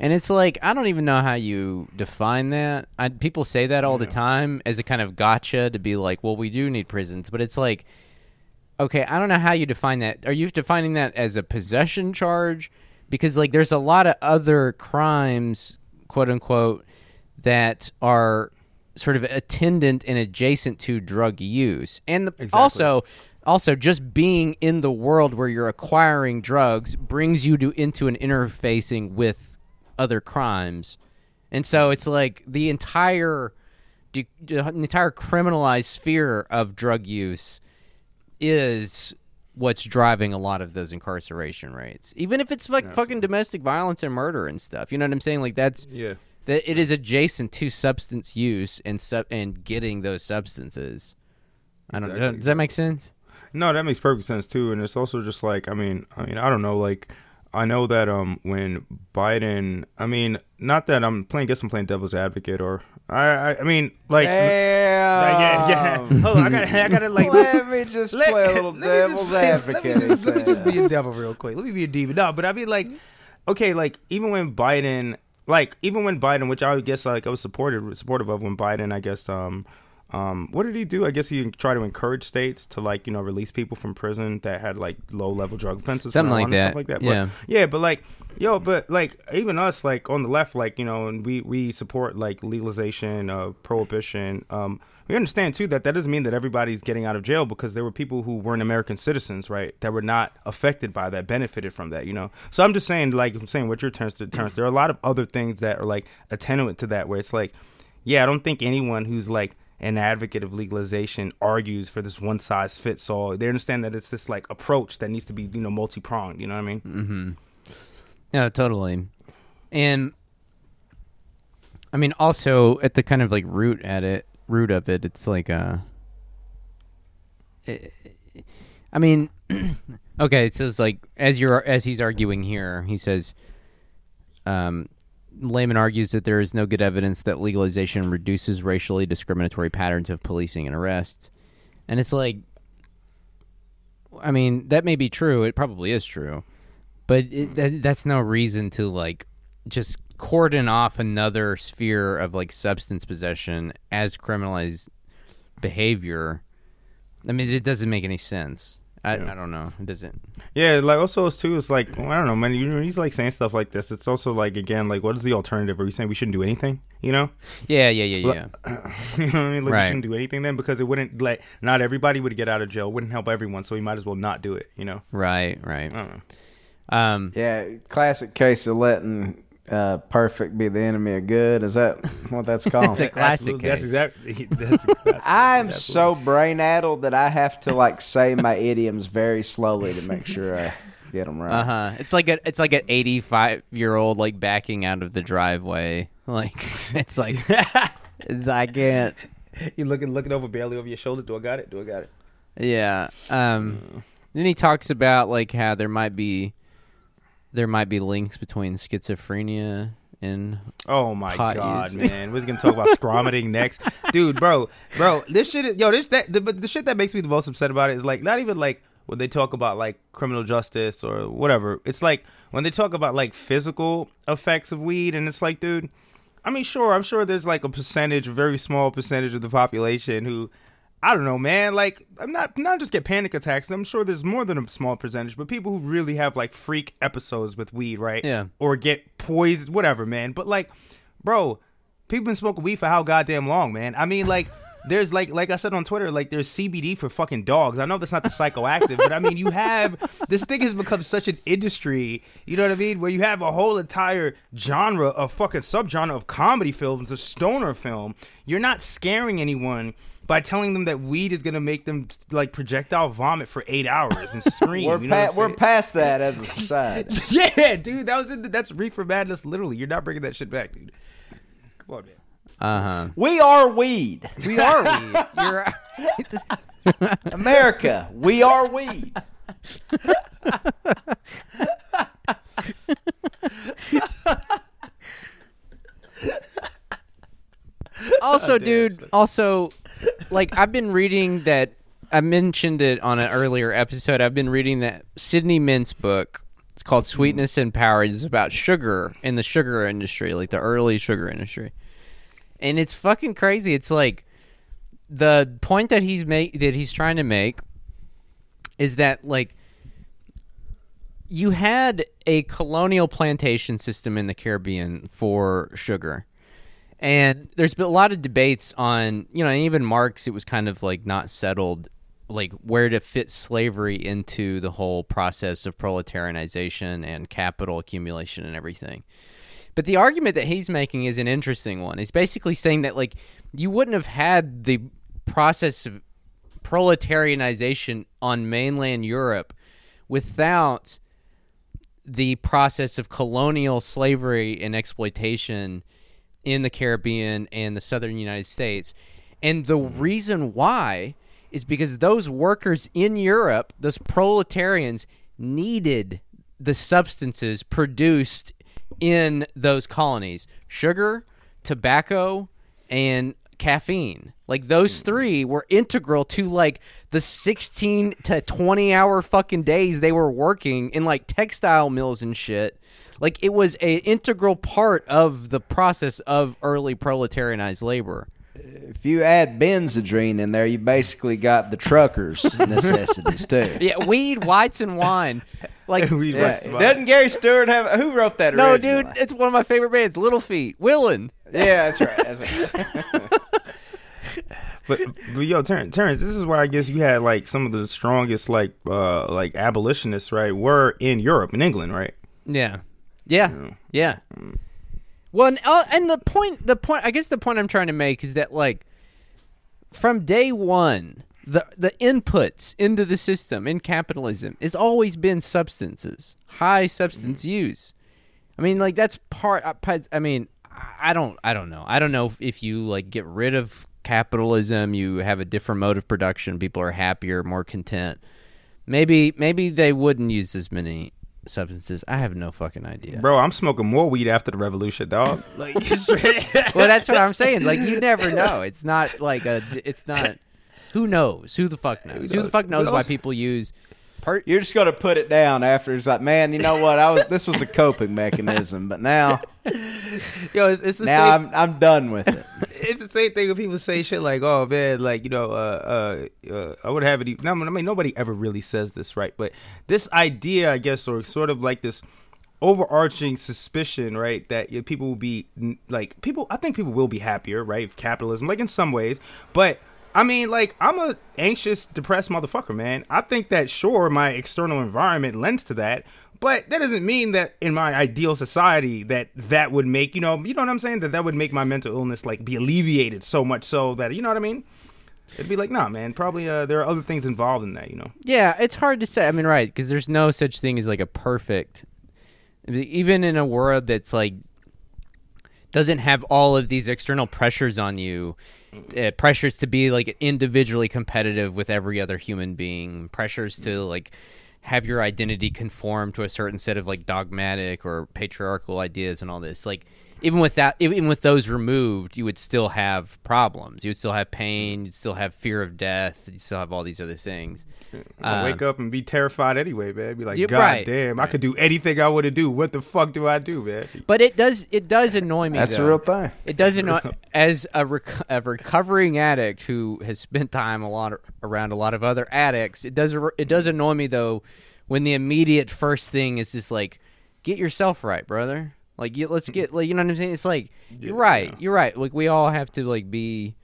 And it's like I don't even know how you define that. I, people say that all the time as a kind of gotcha to be like, well, we do need prisons, but it's like, okay, I don't know how you define that. Are you defining that as a possession charge? Because like, there's a lot of other crimes, quote unquote, that are sort of attendant and adjacent to drug use, and the, Exactly. also. Also, just being in the world where you're acquiring drugs brings you to into an interfacing with other crimes, and so it's like the entire the entire criminalized sphere of drug use is what's driving a lot of those incarceration rates. Even if it's like fucking domestic violence and murder and stuff. You know what I'm saying? Like that's Yeah. that it is adjacent to substance use and sub and getting those substances. I don't. Exactly. Does that make sense? No, that makes perfect sense too, and it's also just like I mean, I mean, I don't know, like I know that um when Biden, I mean, not that I'm playing, guess I'm playing devil's advocate, or I, I, I mean, like, Damn. yeah, yeah. Hold on, I gotta, I gotta like. Let me just Let- play a little devil's advocate. Let me, just, let me just be a devil real quick. Let me be a demon. No, but I mean, like, okay, like even when Biden, like even when Biden, which I guess like I was supportive supportive of when Biden, I guess, um, Um, what did he do? I guess he tried to encourage states to like you know release people from prison that had like low level drug offenses, Something like that. stuff like that. Yeah. But, yeah, but like yo, but like even us like on the left, like you know, and we we support like legalization, uh, prohibition. Um, we understand too that that doesn't mean that everybody's getting out of jail because there were people who weren't American citizens, right? That were not affected by that, benefited from that, you know. So I'm just saying, like I'm saying, what your turns to turns. There are a lot of other things that are like attenuate to that, where it's like, yeah, I don't think anyone who's like an advocate of legalization argues for this one size fits all. They understand that it's this like approach that needs to be you know multi pronged. You know what I mean? Mm-hmm. Yeah, totally. And I mean, also at the kind of like root at it, root of it, it's like uh I- I mean, okay, it says like as you're as he's arguing here, he says, um, Lehman argues that there is no good evidence that legalization reduces racially discriminatory patterns of policing and arrests, and it's like, I mean, that may be true. It probably is true, but it, hmm. that, that's no reason to like just cordon off another sphere of like substance possession as criminalized behavior. I mean, it doesn't make any sense. I, Yeah. I don't know. It doesn't. Yeah, like also it's too. It's like I don't know, man. You know, he's like saying stuff like this. It's also like again, like what is the alternative? Are you saying we shouldn't do anything? You know, Yeah, yeah, yeah, Well, yeah. you know what I mean? Like Right. we shouldn't do anything then because it wouldn't like not everybody would get out of jail. It wouldn't help everyone, so we might as well not do it. You know? Right, right. I don't know. Um, Yeah, classic case of letting uh, perfect be the enemy of good. Is that what that's called? It's a classic Absolutely. That's exactly. That's, that's I'm absolutely. so brain addled that I have to like say my idioms very slowly to make sure I get them right. uh huh. It's like a it's like an eighty five year old like backing out of the driveway. Like it's like I can't. You looking looking over barely over your shoulder. Do I got it? Do I got it? Yeah. Um. Then he talks about like how there might be there might be links between schizophrenia and Oh my god, use. man! We're gonna talk about scromiting next, dude, bro, bro. This shit is yo. This that the, the shit that makes me the most upset about it is like not even like when they talk about like criminal justice or whatever. It's like when they talk about like physical effects of weed, and it's like, dude. I mean, sure, I'm sure there's like a percentage, a very small percentage of the population who, I don't know, man. Like, I'm not not just get panic attacks. I'm sure there's more than a small percentage, but people who really have like freak episodes with weed, right? Yeah. Or get poisoned, whatever, man. But like, bro, people been smoking weed for how goddamn long, man? I mean, like. There's like, like I said on Twitter, like there's CBD for fucking dogs. I know that's not the psychoactive, but I mean, you have this thing has become such an industry. You know what I mean? Where you have a whole entire genre of fucking subgenre of comedy films, a stoner film. You're not scaring anyone by telling them that weed is gonna make them like projectile vomit for eight hours and scream. We're you know pa- we're past that as a society. Yeah, dude, that was in the, that's reefer madness. Literally, you're not bringing that shit back, dude. Come on, man. uh huh. we are weed. We are weed. You're America, we are weed. also, damn, dude. son. Also, like I've been reading that. I mentioned it on an earlier episode. I've been reading that Sidney Mintz book. It's called mm-hmm. Sweetness and Power. It's about sugar in the sugar industry, like the early sugar industry. And it's fucking crazy. It's like the point that he's make that he's trying to make is that like you had a colonial plantation system in the Caribbean for sugar. And there's been a lot of debates on, you know, and even Marx, it was kind of like not settled, like where to fit slavery into the whole process of proletarianization and capital accumulation and everything. But the argument that he's making is an interesting one. He's basically saying that, like, you wouldn't have had the process of proletarianization on mainland Europe without the process of colonial slavery and exploitation in the Caribbean and the southern United States. And the mm-hmm. reason why is because those workers in Europe, those proletarians, needed the substances produced in those colonies sugar, tobacco, and caffeine. Like those mm-hmm. three were integral to like the 16 to 20 hour fucking days they were working in like textile mills and shit. Like it was a integral part of the process of early proletarianized labor. if you add Benzedrine in there, you basically got the truckers' necessities too. Yeah, weed, whites, and wine. Like, Weed, Yeah, whites, wine. doesn't Gary Stewart have? Who wrote that? no, originally? dude, it's one of my favorite bands, Little Feat, Willin. Yeah, that's right. That's right. But, but yo, Terrence, Terrence, this is where I guess you had like some of the strongest like uh like abolitionists, right? Were in Europe, in England, right? Yeah, yeah, yeah. Well, and, uh, and the point, the point, I guess the point I'm trying to make is that like from day one, the the inputs into the system in capitalism has always been substances, high substance use. I mean, like that's part. uh, I mean, I don't, I don't know. I don't know if, if you like get rid of capitalism, you have a different mode of production. People are happier, more content. Maybe, maybe they wouldn't use as many substances. I have no fucking idea. Bro, I'm smoking more weed after the revolution, dog. Like well, that's what I'm saying. Like you never know. It's not like a. It's not. Who knows? Who the fuck knows? Who the fuck knows why people use? Per- You're just gonna put it down after it's like, man, you know what? I was this was a coping mechanism, but now Yo, it's, it's the now same. I'm I'm done with it. it's the same thing when people say shit like, "Oh man, like you know, uh, uh, uh I would have it." e-" No, I mean, nobody ever really says this, right? But this idea, I guess, or sort of like this overarching suspicion, right, that you know, people will be like people. I think people will be happier, right, if capitalism, like in some ways, but. I mean, like, I'm a anxious, depressed motherfucker, man. I think that sure, my external environment lends to that, but that doesn't mean that in my ideal society that that would make you know, you know what I'm saying, that that would make my mental illness like be alleviated so much so that you know what I mean. It'd be like, nah, man. Probably uh, there are other things involved in that, you know. yeah, it's hard to say. I mean, right? Because there's no such thing as like a perfect. Even in a world that's like doesn't have all of these external pressures on you, uh, pressures to be like individually competitive with every other human being, pressures to like have your identity conform to a certain set of like dogmatic or patriarchal ideas and all this. Like even with that, even with those removed, you would still have problems. You would still have pain. You'd still have fear of death. You still have all these other things. I Um, wake up and be terrified anyway, man. Be like, Yeah, God right. damn, I could do anything I want to do. What the fuck do I do, man? But it does it does annoy me. That's though. a real thing. It does annoy as a, rec- a recovering addict who has spent time a lot around a lot of other addicts. It does it does annoy me though when the immediate first thing is just like get yourself right, brother. Like you, let's get like you know what I'm saying. It's like you're right. You're right. Like we all have to like be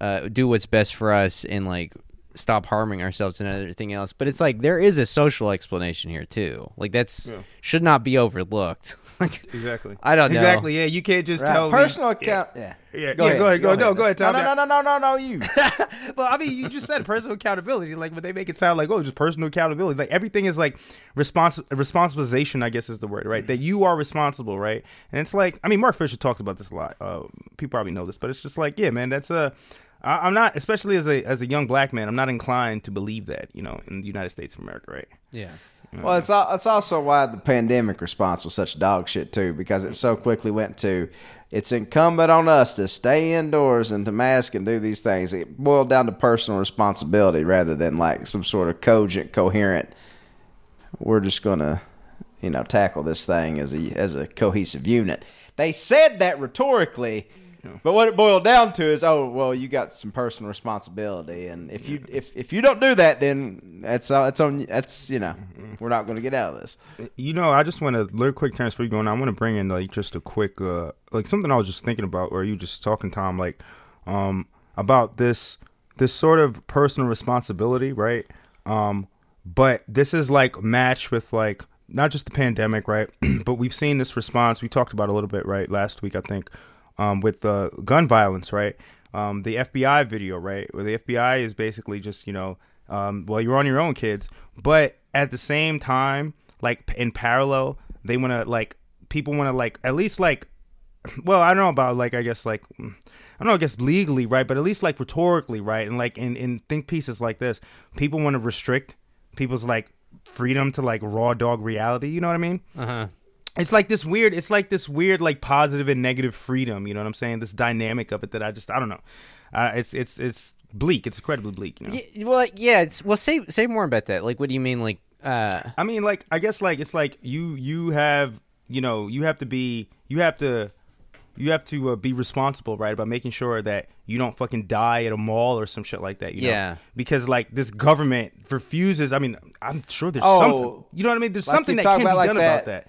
uh, do what's best for us and like stop harming ourselves and everything else. But it's like there is a social explanation here too. Like that's Yeah. should not be overlooked. Like Exactly. I don't know. Exactly. Yeah, you can't just tell Personal Yeah. account. Yeah. Yeah, go, yeah, go ahead, go, no, go ahead, No, Tom. no, no, no, no, no, no, you. well, I mean, you just said personal accountability. Like, but they make it sound like, oh, just personal accountability. Like everything is like respons- responsibilization. I guess is the word, right? That you are responsible, right? And it's like, I mean, Mark Fisher talks about this a lot. Uh, people probably know this, but it's just like, yeah, man, that's a. I- I'm not, especially as a as a young black man, I'm not inclined to believe that, you know, in the United States of America, right? Yeah. Well, it's it's also why the pandemic response was such dog shit too, because it so quickly went to it's incumbent on us to stay indoors and to mask and do these things. It boiled down to personal responsibility rather than like some sort of cogent, coherent. We're just gonna, you know, tackle this thing as a as a cohesive unit. They said that rhetorically. But what it boiled down to is, oh well, you got some personal responsibility, and if you if, if you don't do that, then that's uh, it's on that's you know we're not going to get out of this. You know, I just want to little quick turns for you going. I want to bring in like just a quick, uh, like something I was just thinking about, or you just talking, Tom, like, um, about this this sort of personal responsibility, right? Um, but this is like matched with like not just the pandemic, right? but we've seen this response. We talked about a little bit, right, last week, I think, um, with uh, gun violence, right? Um, the FBI video, right, where the FBI is basically just, you know, um, well, you're on your own, kids. But at the same time, like in parallel, they want to like people want to like at least like, well, I don't know about like I guess like I don't know, I guess legally, right? But at least like rhetorically, right? And like in in think pieces like this, people want to restrict people's like freedom to like raw dog reality. You know what I mean? Uh huh. It's like this weird it's like this weird like positive and negative freedom you know what i'm saying this dynamic of it that i just i don't know uh, it's it's it's bleak it's incredibly bleak you know Yeah, well, like, yeah. It's well. Say say more about that. Like, what do you mean? Like, uh, i mean like i guess like it's like you you have you know you have to be you have to you have to uh, be responsible, right, about making sure that you don't fucking die at a mall or some shit like that. You know? Yeah. Because like this government refuses. I mean, I'm sure there's Oh, something. You know what I mean? There's like something that can be like done that- about that.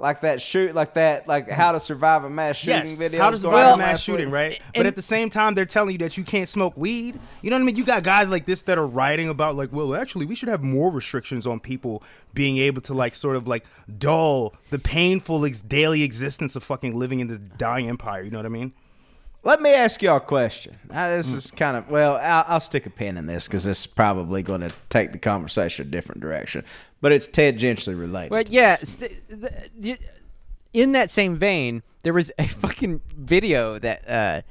Like that shoot, like that, like how to survive a mass shooting Yes, video. how to survive on a mass shooting, right? but at the same time, they're telling you that you can't smoke weed. You know what I mean? You got guys like this that are writing about like, well, actually, we should have more restrictions on people being able to like sort of like dull the painful ex- daily existence of fucking living in this dying empire. You know what I mean? Let me ask y'all a question. Now, Hmm. this is kind of well, I'll, I'll stick a pin in this because this is probably going to take the conversation a different direction, but it's tangentially related. But yeah, st- the, the, in that same vein, there was a fucking video that uh,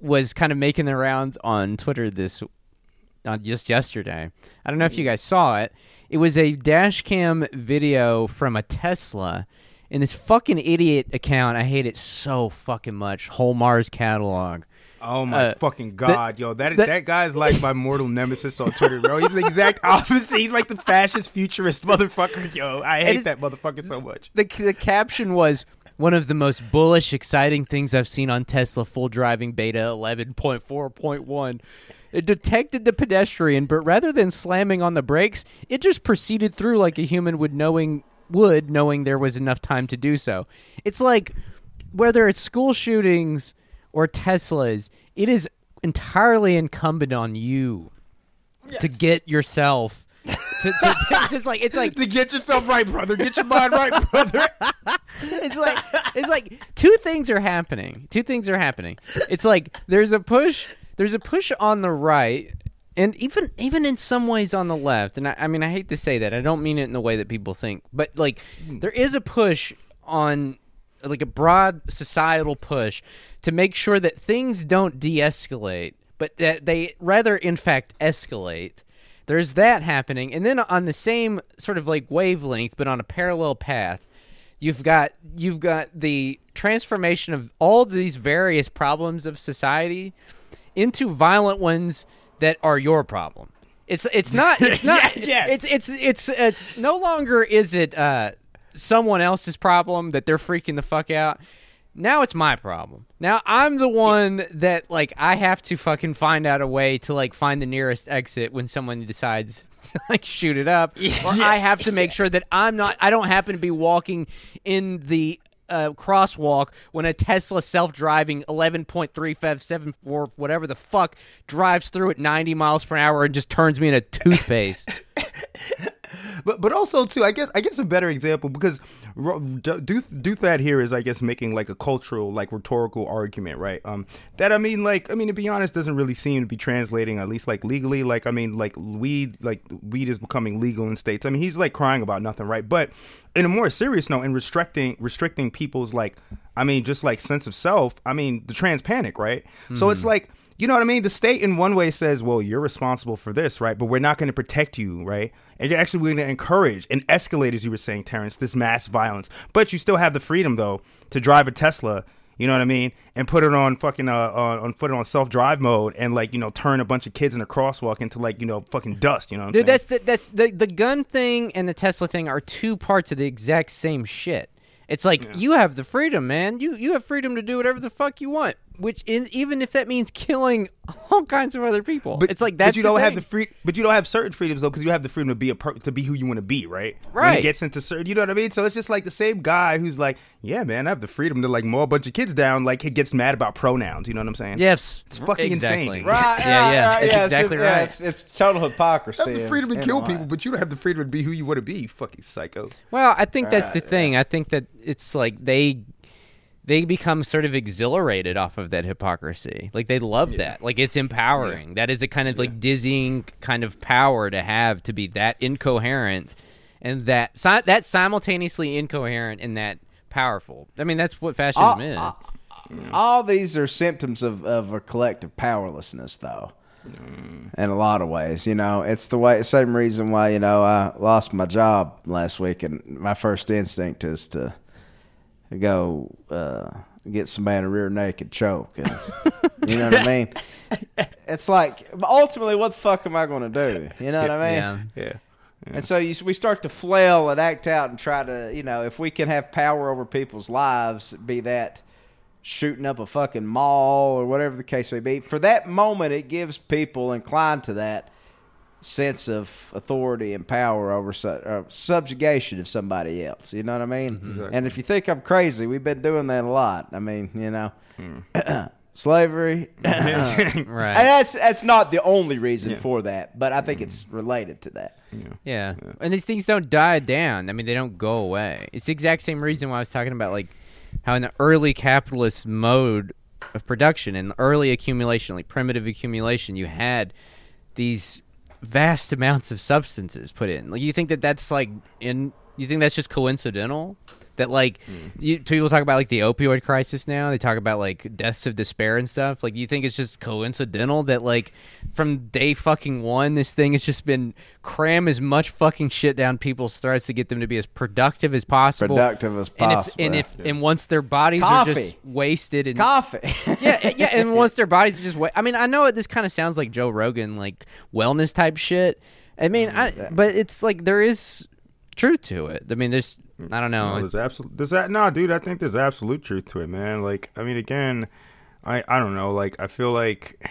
was kind of making the rounds on Twitter this on just yesterday. I don't know if you guys saw it. It was a dash cam video from a Tesla. And this fucking idiot account, I hate it so fucking much. Whole Mars catalog. Oh my Uh, fucking god, yo! That the- that guy's like my mortal nemesis on Twitter, bro. He's the exact opposite. He's like the fascist futurist motherfucker, yo. I hate that motherfucker so much. the the caption was one of the most bullish, exciting things I've seen on Tesla full driving beta 11.4.1. It detected the pedestrian, but rather than slamming on the brakes, it just proceeded through like a human would knowing would knowing there was enough time to do so. It's like whether it's school shootings or Teslas, it is entirely incumbent on you to get yourself to, to, to just like it's like To get yourself right, brother. Get your mind right, brother. it's like it's like two things are happening. Two things are happening. It's like there's a push. There's a push on the right, and even even in some ways on the left. And I, I mean, I hate to say that. I don't mean it in the way that people think, but like hmm. there is a push on like a broad societal push to make sure that things don't de-escalate, but that they rather in fact escalate. There's that happening, and then on the same sort of like wavelength, but on a parallel path, you've got you've got the transformation of all these various problems of society into violent ones that are your problem. It's it's not it's not Yeah, yes. it's it's it's it's no longer is it uh someone else's problem that they're freaking the fuck out. Now it's my problem. Now I'm the one that like I have to fucking find out a way to like find the nearest exit when someone decides to like shoot it up, or I have to make sure that I'm not. I don't happen to be walking in the uh, crosswalk when a Tesla self-driving 11.357 or whatever the fuck drives through at 90 miles per hour and just turns me into toothpaste. but but also too, I guess I guess a better example because do do that here is I guess making like a cultural like rhetorical argument, right? Um, that I mean, like I mean to be honest, doesn't really seem to be translating at least like legally. Like I mean, like weed, like weed is becoming legal in states. I mean, he's like crying about nothing, right? But in a more serious note, in restricting restricting people's like, I mean, just like sense of self. I mean, the trans panic, right? So it's like. You know what I mean? The state, in one way, says, "Well, you're responsible for this, right? But we're not going to protect you, right? And you're actually going to encourage and escalate, as you were saying, Terrence, this mass violence. But you still have the freedom, though, to drive a Tesla. You know what I mean? And put it on fucking uh on, on put it on self drive mode and like you know turn a bunch of kids in a crosswalk into like you know fucking dust. You know what I'm Dude, saying? that's the, that's the the gun thing and the Tesla thing are two parts of the exact same shit. It's like you have the freedom, man. You you have freedom to do whatever the fuck you want, which in, even if that means killing all kinds of other people. But it's like that. You don't have thing. the free. But you don't have certain freedoms though, because you have the freedom to be a per, to be who you want to be, right? When Right. it gets into certain, you know what I mean. So it's just like the same guy who's like, yeah, man, I have the freedom to like mow a bunch of kids down. Like he gets mad about pronouns. You know what I'm saying? Yes, It's fucking insane, exactly. dude. Right, Yeah, right, yeah, right, that's yeah, exactly it's, yeah, right. it's, it's total hypocrisy. You have the in- freedom to kill people, but you don't have the freedom to be who you want to be. You fucking psycho. Well, I think that's the Right, thing. I think that it's like they they become sort of exhilarated off of that hypocrisy. Like they love that. Like it's empowering. That is a kind of like dizzying kind of power to have to be that incoherent and that si- that simultaneously incoherent and that powerful. I mean, that's what fascism All- is. all- All these are symptoms of, of a collective powerlessness, though. Mm. In a lot of ways, you know, it's the way same reason why you know I lost my job last week, and my first instinct is to go uh, get somebody in a rear naked choke, and you know what I mean. It's like ultimately, what the fuck am I going to do? You know what I mean? yeah. Yeah. And so you, we start to flail and act out and try to, you know, if we can have power over people's lives, be that shooting up a fucking mall or whatever the case may be. For that moment, it gives people inclined to that sense of authority and power over su- uh, subjugation of somebody else. You know what I mean? Exactly. And if you think I'm crazy, we've been doing that a lot. I mean, you know, Hmm. slavery. Right. And that's that's not the only reason Yeah. for that, but I think it's related to that. Yeah. And these things don't die down. I mean, they don't go away. It's the exact same reason why I was talking about like how in the early capitalist mode of production and early accumulation, like primitive accumulation, you had these vast amounts of substances put in. Like you think that that's like in you think that's just coincidental? That like mm. you people talk about like the opioid crisis now. They talk about like deaths of despair and stuff. Like you think it's just coincidental that like from day fucking one, this thing has just been cram as much fucking shit down people's throats to get them to be as productive as possible. Productive as And if possible. and if and once their bodies are just wasted and Coffee. yeah, yeah, and once their bodies are just wa- I mean, I know it this kind of sounds like Joe Rogan, like wellness type shit. I mean, mm, I, but it's like there is truth to it. I mean, there's I don't know. No, there's absolute. There's that. No, dude. I think there's absolute truth to it, man. Like, I mean, again, I I don't know. Like, I feel like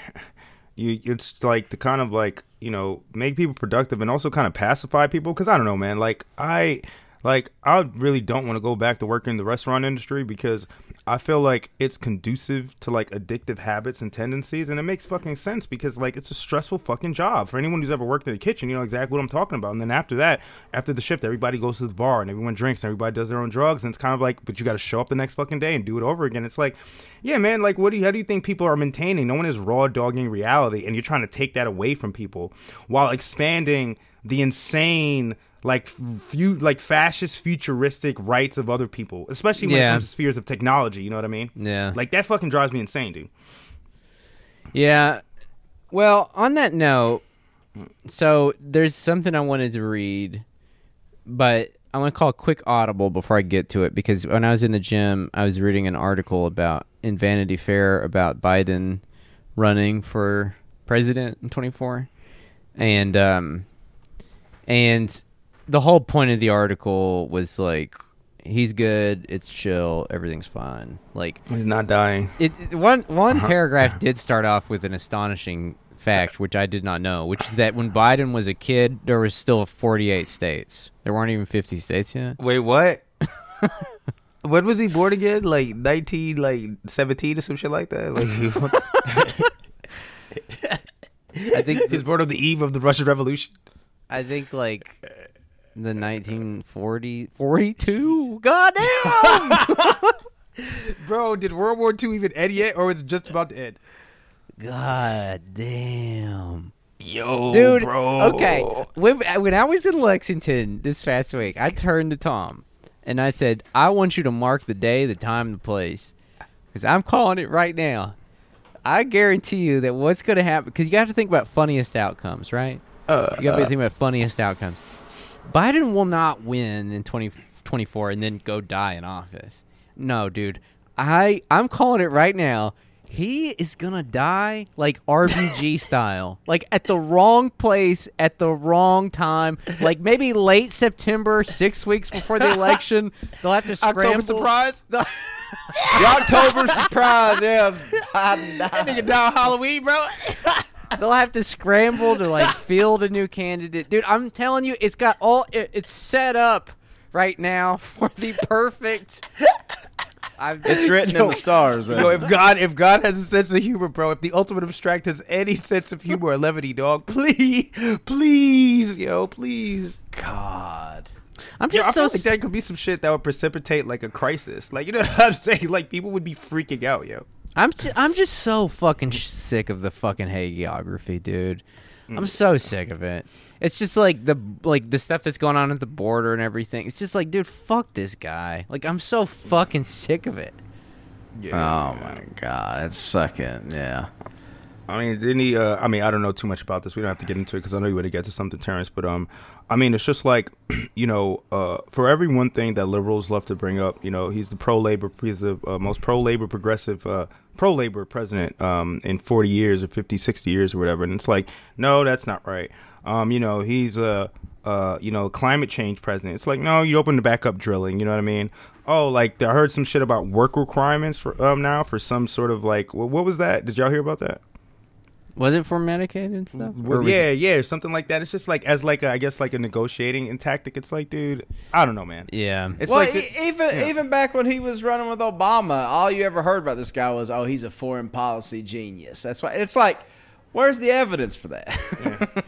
you. It's like to kind of like you know make people productive and also kind of pacify people. Because I don't know, man. Like I. Like I really don't want to go back to work in the restaurant industry because I feel like it's conducive to like addictive habits and tendencies, and it makes fucking sense because like it's a stressful fucking job for anyone who's ever worked in a kitchen. You know exactly what I'm talking about. And then after that, after the shift, everybody goes to the bar and everyone drinks and everybody does their own drugs, and it's kind of like, but you got to show up the next fucking day and do it over again. It's like, yeah, man, like what do you, how do you think people are maintaining? No one is raw dogging reality, and you're trying to take that away from people while expanding the insane like few like fascist futuristic rights of other people especially when it comes to spheres of technology you know what i mean Yeah. like that fucking drives me insane dude Yeah. Well, on that note, so there's something I wanted to read, but I want to call a quick audible before I get to it because when I was in the gym, I was reading an article about in Vanity Fair about Biden running for president in 24, and um, and the whole point of the article was like he's good, it's chill, everything's fine, like he's not dying. it it- one one Uh-huh. paragraph did start off with an astonishing fact, which I did not know, which is that when Biden was a kid, there was still 48 states. There weren't even 50 states yet. wait what? When was he born again? Like 19 like 17 or some shit like that? Like I think he's born on the eve of the russian revolution. I think like the 1940 42. God damn. bro did world war ii even end yet or was it just about to end God damn. yo Dude, bro okay. When, when I was in Lexington this past week, I turned to Tom and I said, I want you to mark the day, the time, the place. Because I'm calling it right now. I guarantee you that what's going to happen, because you got to think about funniest outcomes, right? uh, You got to think about funniest outcomes. Biden will not win in 2024 and then go die in office. No, dude. I I'm calling it right now. He is gonna die like RBG style, like at the wrong place at the wrong time. Like maybe late September, six weeks before the election, they'll have to scramble. October surprise. the October surprise, yeah. it's Biden That died. nigga Halloween, bro. They'll have to scramble to like field a new candidate, dude. I'm telling you, it's got all. It, it's set up right now for the perfect. I've, It's written Yo, in the stars. Yo, eh? if God, if God has a sense of humor, bro, if the ultimate abstract has any sense of humor or levity, dog, please, please, yo, please. God. I'm Yo, just I so feel like that could be some shit that would precipitate like a crisis. Like, you know what I'm saying? Like, people would be freaking out, yo. I'm just, I'm just so fucking sick of the fucking hagiography, dude. Mm. I'm so sick of it. It's just like the like the stuff that's going on at the border and everything. It's just like, dude, fuck this guy. Like I'm so fucking sick of it. Yeah. Oh my God, it's fucking yeah. I mean, didn't he? Uh, I mean, I don't know too much about this. We don't have to get into it because I know you want to get to something, Terrence. But um, I mean, it's just like, you know, uh, for every one thing that liberals love to bring up, you know, he's the pro labor, he's the uh, most pro labor progressive, uh, pro labor president um, in 40 years or 50, 60 years or whatever. And it's like, no, that's not right. Um, you know, he's a, you know, climate change president. It's like, no, you open the back up drilling. You know what I mean? Oh, like I heard some shit about work requirements for um now for some sort of like what was that? Did y'all hear about that? Was it for Medicaid and stuff? Well, yeah, it- yeah, something like that. It's just like as like a, I guess like a negotiating and tactic. It's like, dude, I don't know, man. yeah. It's well, like e- the- even yeah. even back when he was running with Obama, all you ever heard about this guy was, "Oh, he's a foreign policy genius." That's why it's like, where's the evidence for that?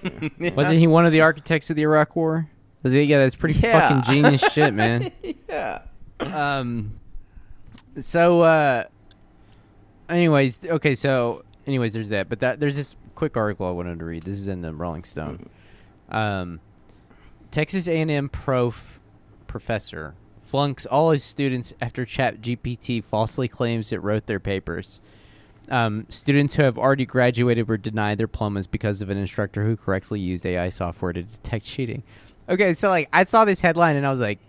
You know? Wasn't he one of the architects of the Iraq War? Was he? Yeah, that's pretty Yeah. fucking genius shit, man. yeah. Um. So, uh, anyways, okay. So, anyways, there's that. But that there's this quick article I wanted to read. This is in the Rolling Stone. Um, Texas A&M prof professor flunks all his students after Chat GPT falsely claims it wrote their papers. Um, students who have already graduated were denied their diplomas because of an instructor who correctly used AI software to detect cheating. Okay, so like I saw this headline and I was like,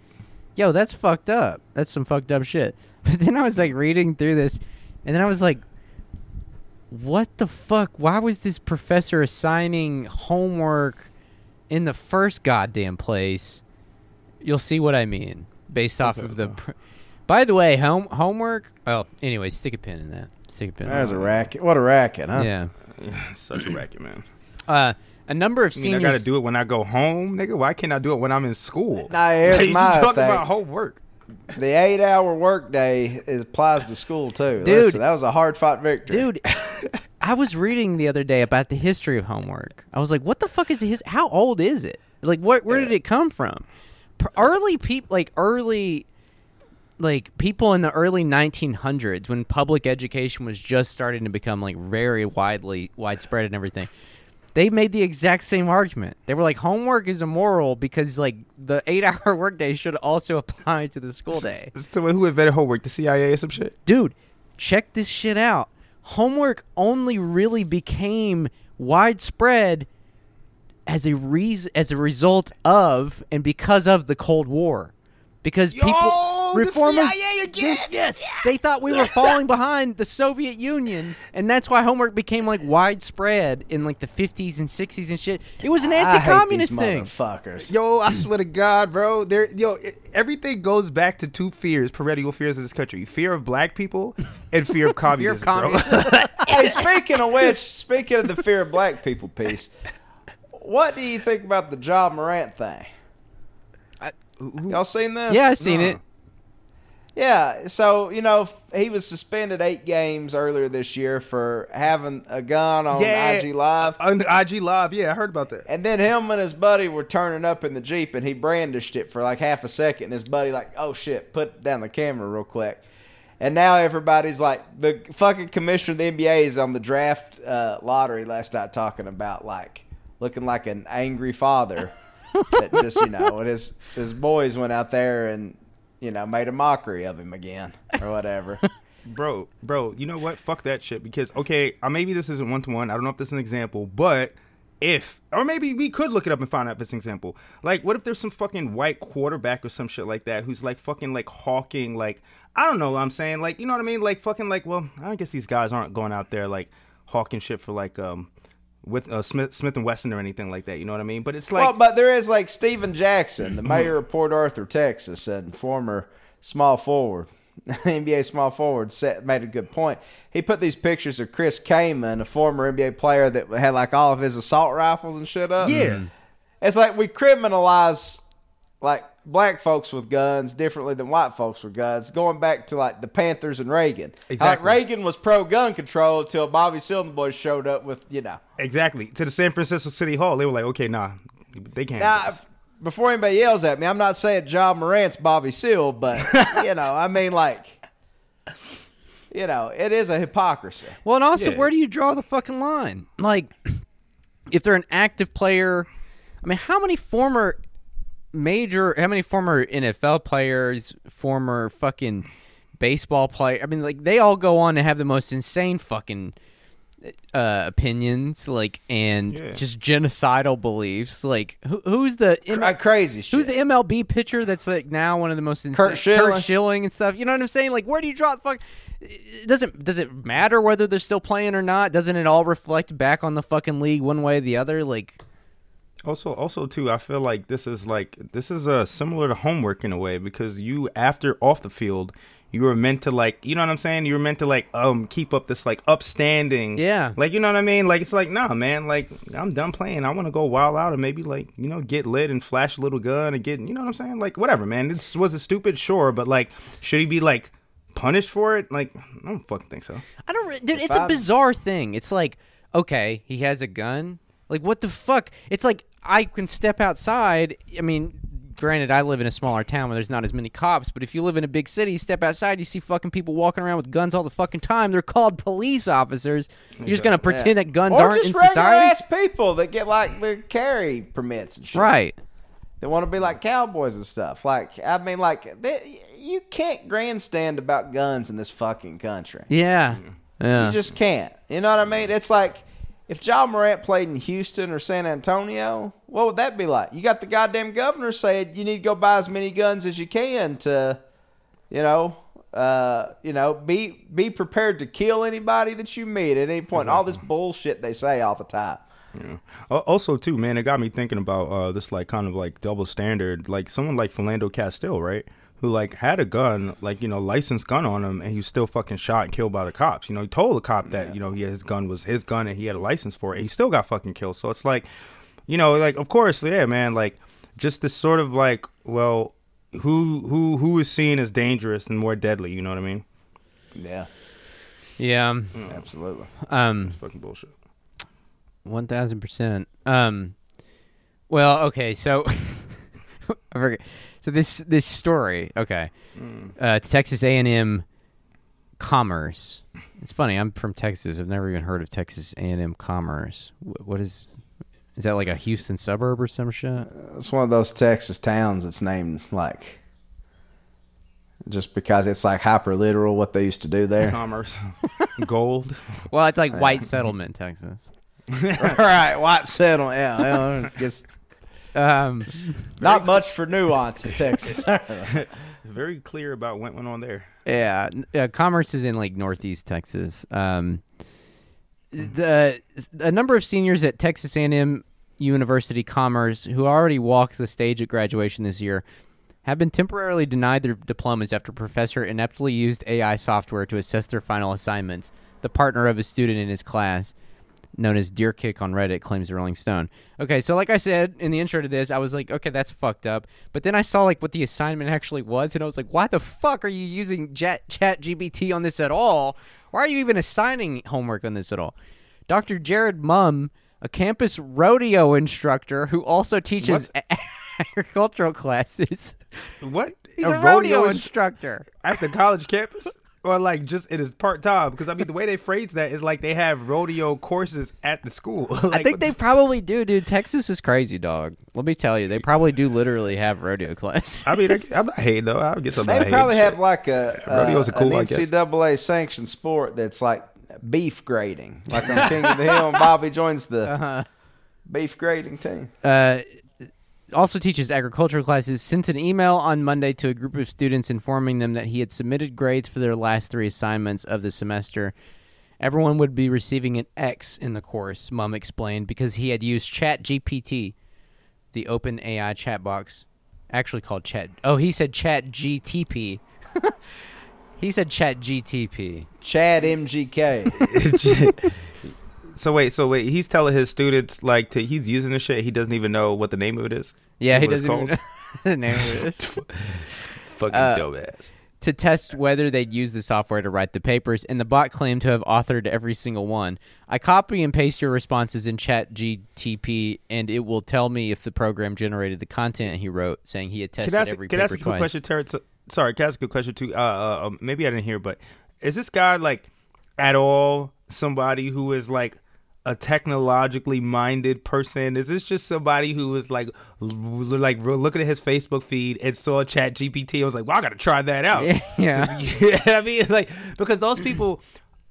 "Yo, that's fucked up. That's some fucked up shit." But then I was like reading through this, and then I was like, "What the fuck? Why was this professor assigning homework in the first goddamn place?" You'll see what I mean based off of the. Pr- By the way, home homework. Oh, anyway, stick a pin in that. Stick a pin. in There's that. Was a racket. What a racket, huh? Yeah. Such a racket, man. Uh, a number of I mean, I gotta do it when I go home, nigga. Why can't I do it when I'm in school? Nah, here's Like, you my talking thing. about homework. The eight-hour workday is, applies to school too. Dude. Listen, that was a hard-fought victory, Dude, I was reading the other day about the history of homework. I was like, "What the fuck is his? How old is it? Like, what? Where did it come from? Early people, like early, like people in the early 1900s, when public education was just starting to become like very widely widespread and everything. They made the exact same argument. They were like, homework is immoral because like the eight-hour workday should also apply to the school day. So who invented homework? The CIA or some shit? dude, check this shit out. Homework only really became widespread as a reason, as a result of, and because of the Cold War, because people the reformers, CIA again! Dude, yes, they thought we were falling behind the Soviet Union, and that's why homework became like widespread in like the fifties and sixties and shit. It was an I hate anti-communist thing. motherfuckers. Yo, I swear to God, bro. There, yo, it, everything goes back to two fears, perennial fears of this country: fear of black people and fear of communism. bro. communism. hey, speaking of which, speaking of the fear of black people piece, what do you think about the Ja Morant thing? Y'all seen this? yeah, I seen Nah. it. Yeah, so you know he was suspended eight games earlier this year for having a gun on Yeah. IG Live, On IG Live, yeah, I heard about that. and then him and his buddy were turning up in the jeep, and he brandished it for like half a second. And his buddy like, "Oh shit, put down the camera real quick." And now everybody's like, the fucking commissioner of the NBA is on the draft uh, lottery last night talking about like looking like an angry father that just you know, and his his boys went out there and you know made a mockery of him again or whatever. bro, bro, you know what? Fuck that shit. Because okay, uh, maybe this isn't one to one. I don't know if this is an example, but if or maybe we could look it up and find out if it's an example. Like, what if there's some fucking white quarterback or some shit like that who's like fucking like hawking like I don't know what I'm saying. Like, you know what I mean? Like fucking like well, I guess these guys aren't going out there like hawking shit for like um with uh, Smith Smith and Wesson or anything like that. You know what I mean? But it's like well, but there is like Steven Jackson, the mayor of Port Arthur, Texas, and former small forward, NBA small forward, set, made a good point. He put these pictures of Chris Kaman, a former NBA player that had like all of his assault rifles and shit up. yeah. It's like we criminalize like black folks with guns differently than white folks with guns, going back to like the Panthers and Reagan. Like Exactly. Reagan was pro gun control until Bobby Silver boys showed up with, you know. Exactly. To the San Francisco City Hall, they were like, okay, nah, they can't. Now, have this. if- before anybody yells at me, I'm not saying Ja Morant's Bobby Seale, but you know, I mean, like, you know, it is a hypocrisy. Well, and also, Yeah. where do you draw the fucking line? Like, if they're an active player, I mean, how many former major, how many former NFL players, former fucking baseball player? I mean, like, they all go on to have the most insane fucking uh, opinions, like, and Yeah. just genocidal beliefs. Like, who, who's the Cra- crazy shit. Who's the MLB pitcher that's like now one of the most insane? Curt Schilling. Schilling and stuff. You know what I'm saying? Like, where do you draw the fuck? It doesn't does it matter whether they're still playing or not? Doesn't it all reflect back on the fucking league one way or the other? Like, Also, also too, I feel like this is like this is uh, similar to homework in a way because you after off the field, you were meant to like, you know what I'm saying? You were meant to like um keep up this like upstanding, Yeah. like you know what I mean? Like it's like nah, man, like I'm done playing. I want to go wild out and maybe like you know get lit and flash a little gun and get you know what I'm saying? Like whatever, man. This was a stupid, sure, but like should he be like punished for it? Like I don't fucking think so. I don't. re- Dude, it's a I'm- bizarre thing. It's like, okay, he has a gun. Like, what the fuck? It's like I can step outside. I mean, granted, I live in a smaller town where there's not as many cops. But if you live in a big city, you step outside, you see fucking people walking around with guns all the fucking time. They're called police officers. You're just gonna pretend that guns or aren't just in regular society, ass people that get like the carry permits and shit. right? They want to be like cowboys and stuff. Like I mean, like they, you can't grandstand about guns in this fucking country. Yeah, yeah. You just can't. You know what I mean? It's like if Ja Morant played in Houston or San Antonio, what would that be like? You got the goddamn governor saying you need to go buy as many guns as you can to, you know, uh, you know, be be prepared to kill anybody that you meet at any point. All this bullshit they say all the time. Yeah. Al- Also, too, man, it got me thinking about uh, this like kind of like double standard. Like someone like Philando Castile, right? Who like had a gun, like you know, licensed gun on him, and he was still fucking shot and killed by the cops. You know, he told the cop that you know he had his gun was his gun and he had a license for it. He still got fucking killed. So it's like, you know, like of course, yeah, man, like just this sort of like, well, who who who is seen as dangerous and more deadly? You know what I mean? Yeah, yeah. absolutely. Um. It's fucking bullshit. One thousand percent. Um, well, okay, so I forget. So this this story, okay, uh, Texas A and M Commerce. It's funny. I'm from Texas. I've never even heard of Texas A and M Commerce. Wh- What is? Is that like a Houston suburb or some shit? It's one of those Texas towns that's named like just because it's like hyper literal what they used to do there. Commerce, gold. Well, it's like White Settlement, Texas. All right, white settlement. Yeah, yeah, I guess Um, not much for nuance in Texas. Very clear about what went on there. Yeah, uh, Commerce is in like Northeast Texas. Um, the a number of seniors at Texas A&M University Commerce who already walked the stage at graduation this year have been temporarily denied their diplomas after a professor ineptly used AI software to assess their final assignments. The partner of a student in his class, known as DearKick on Reddit, claims the Rolling Stone. Okay, so like I said in the intro to this, I was like, okay, that's fucked up. But then I saw like what the assignment actually was, and I was like, why the fuck are you using Chat Chat GPT on this at all? Why are you even assigning homework on this at all? Dr. Jared Mumm, a campus rodeo instructor who also teaches agricultural classes. What? He's a, rodeo, ins- instructor. at the college campus or like just it is part time because I mean the way they phrase that is like they have rodeo courses at the school. I think they the- probably do, dude. Texas is crazy, dog. Let me tell you, they probably do literally have rodeo class. I mean, I, I'm not hating though. I'll get something. They probably have like a, Rodeos a cool, an NCAA sanctioned sport that's like beef grading, like on King of the Hill. And Bobby joins the Uh-huh. beef grading team. uh, also teaches agricultural classes, sent an email on Monday to a group of students informing them that he had submitted grades for their last three assignments of the semester. Everyone would be receiving an X in the course, Mumm explained, because he had used Chat GPT, the open AI chat box, actually called Chat. Oh, he said Chat GTP. he said Chat GTP. Chad MGK. So wait, so wait, he's telling his students like to he's using the shit. He doesn't even know what the name of it is. Yeah, he doesn't even know the name of it. Fucking Uh, dumbass. to test whether they'd use the software to write the papers, and the bot claimed to have authored every single one. I copy and paste your responses in Chat GTP, and it will tell me if the program generated the content he wrote, saying he had tested Can I ask, every can I ask a quick question, Terrence? Sorry, can I ask a question too? Uh, uh, um, maybe I didn't hear, but is this guy like at all somebody who is like a technologically minded person? Is this just somebody who is like, like looking at his Facebook feed and saw Chat GPT? I was like, well, I got to try that out. Yeah. yeah, I mean, like because those people.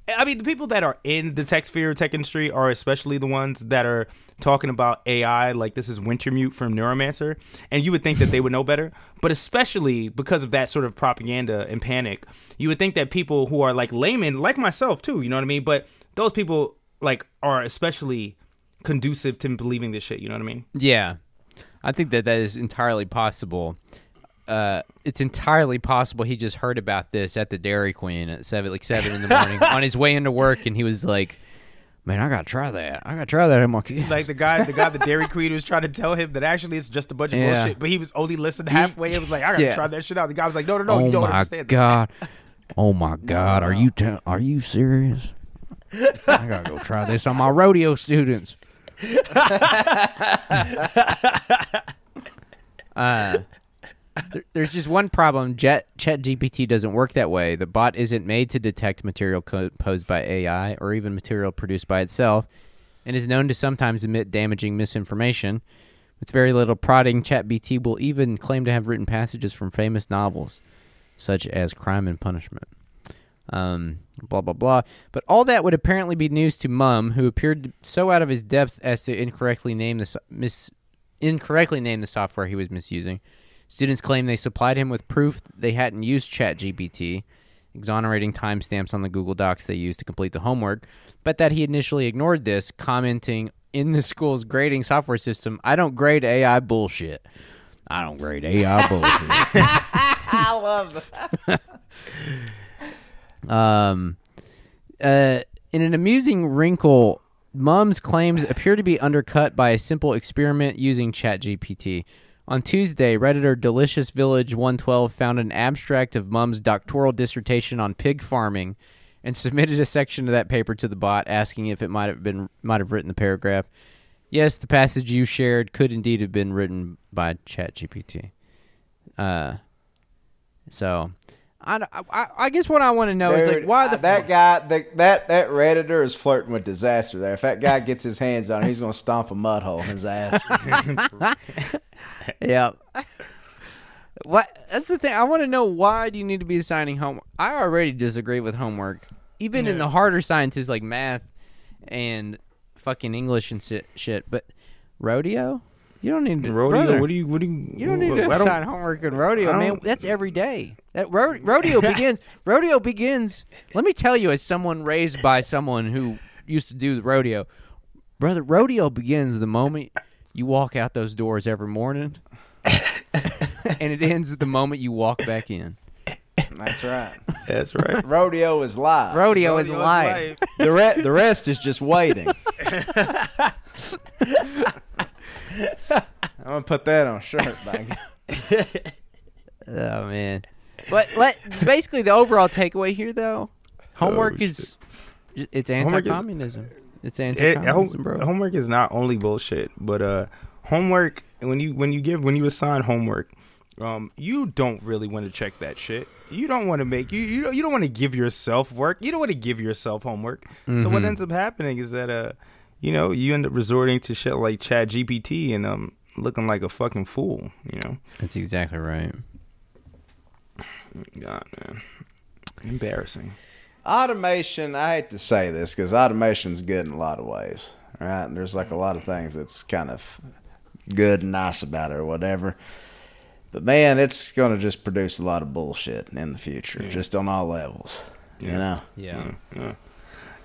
I mean, the people that are in the tech sphere, tech industry, are especially the ones that are talking about AI. Like this is Wintermute from Neuromancer, and you would think that they would know better. But especially because of that sort of propaganda and panic, you would think that people who are like laymen, like myself too, you know what I mean. But those people like are especially conducive to believing this shit. You know what I mean? Yeah, I think that that is entirely possible. Uh, it's entirely possible he just heard about this at the Dairy Queen at seven, like seven in the morning, on his way into work, and he was like, "Man, I gotta try that. I gotta try that in my kids." Like the guy, the guy, the Dairy Queen was trying to tell him that actually it's just a bunch of Yeah. bullshit, but he was only listened halfway. It was like, I gotta Yeah. try that shit out. The guy was like, No, no, no, oh you don't my understand. that." god! Oh my god! Are you te- are you serious? I gotta go try this on my rodeo students. uh, there- there's just one problem. Jet ChatGPT doesn't work that way. The bot isn't made to detect material composed by AI or even material produced by itself, and is known to sometimes emit damaging misinformation. With very little prodding, ChatGPT will even claim to have written passages from famous novels, such as Crime and Punishment. Um, blah blah blah. But all that would apparently be news to Mumm, who appeared so out of his depth as to incorrectly name the so- mis incorrectly name the software he was misusing. Students claim they supplied him with proof they hadn't used ChatGPT, exonerating timestamps on the Google Docs they used to complete the homework, but that he initially ignored this, commenting in the school's grading software system, "I don't grade AI bullshit. I don't grade AI bullshit." I love that. Um, uh, in an amusing wrinkle, Mumm's claims appear to be undercut by a simple experiment using ChatGPT. On Tuesday, Redditor Delicious Village 112 found an abstract of Mumm's doctoral dissertation on pig farming and submitted a section of that paper to the bot asking if it might have been might have written the paragraph. Yes, the passage you shared could indeed have been written by ChatGPT. Uh, so I, I, I guess what I want to know is like why the that fuck- guy the, that that redditor is flirting with disaster there. If that guy gets his hands on him, he's gonna stomp a mud hole in his ass. Yeah. what? That's the thing. I want to know why do you need to be assigning homework? I already disagree with homework, even in the harder sciences like math and fucking English and shit. shit. But rodeo, you don't need to. Rodeo, brother, what do you, what do you, You don't need to I don't- assign homework in rodeo, man. That's every day. That ro- rodeo begins. Rodeo begins. Let me tell you, as someone raised by someone who used to do the rodeo, brother, rodeo begins the moment you walk out those doors every morning, and it ends the moment you walk back in. That's right. That's right. Rodeo is live. Rodeo, is Rodeo is life. The re- the rest is just waiting. I'm gonna put that on a shirt, bang. Oh man. But let basically the overall takeaway here though, homework Oh, is it's anti-communism. it's anti-communism, home- bro. homework is not only bullshit, but uh, homework when you when you give when you assign homework, um, you don't really want to check that shit. You don't want to make you you don't, you don't want to give yourself work. You don't want to give yourself homework. So what Mhm. ends up happening is that uh, you know, you end up resorting to shit like Chat GPT and um looking like a fucking fool. You know, That's exactly right. God man, embarrassing. Automation, I hate to say this because automation's good in a lot of ways, right? And there's like a lot of things that's kind of good and nice about it or whatever. But man, it's going to just produce a lot of bullshit in the future, Yeah. just on all levels. You know, Yeah. Yeah.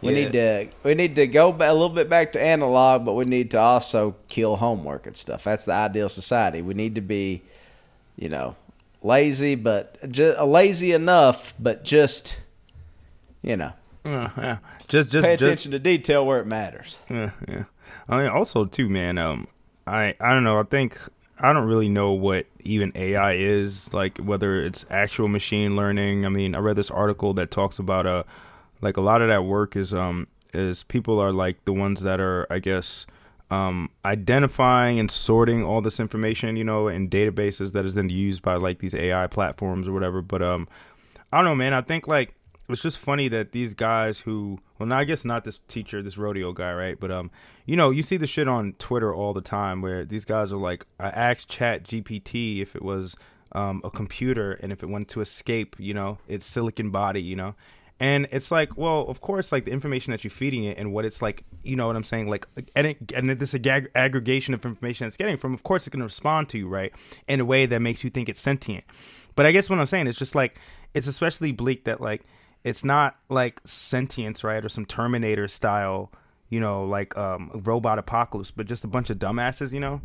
we Yeah. need to we need to go a little bit back to analog, but we need to also kill homework and stuff. That's the ideal society. We need to be, you know, lazy, but just lazy enough, but just, you know, Uh, yeah. Just just pay just, attention to detail where it matters. Yeah, yeah. I mean, also too, man. Um, I I don't know. I think I don't really know what even AI is like. Whether it's actual machine learning. I mean, I read this article that talks about uh, like a lot of that work is um is people are like the ones that are I guess um identifying and sorting all this information, you know, in databases that is then used by like these AI platforms or whatever. But um, I don't know, man. I think like it's just funny that these guys who well I guess not this teacher, this rodeo guy, right? But um, you know, you see the shit on Twitter all the time where these guys are like, I asked Chat GPT if it was um a computer and if it wanted to escape, you know, its silicon body, you know. And it's like, well, of course, like the information that you're feeding it and what it's like, you know what I'm saying? Like, and, it, and this ag- aggregation of information it's getting from, of course, it's going to respond to you, right? In a way that makes you think it's sentient. But I guess what I'm saying is just like, it's especially bleak that, like, it's not like sentience, right? Or some Terminator style, you know, like um, robot apocalypse, but just a bunch of dumbasses, you know,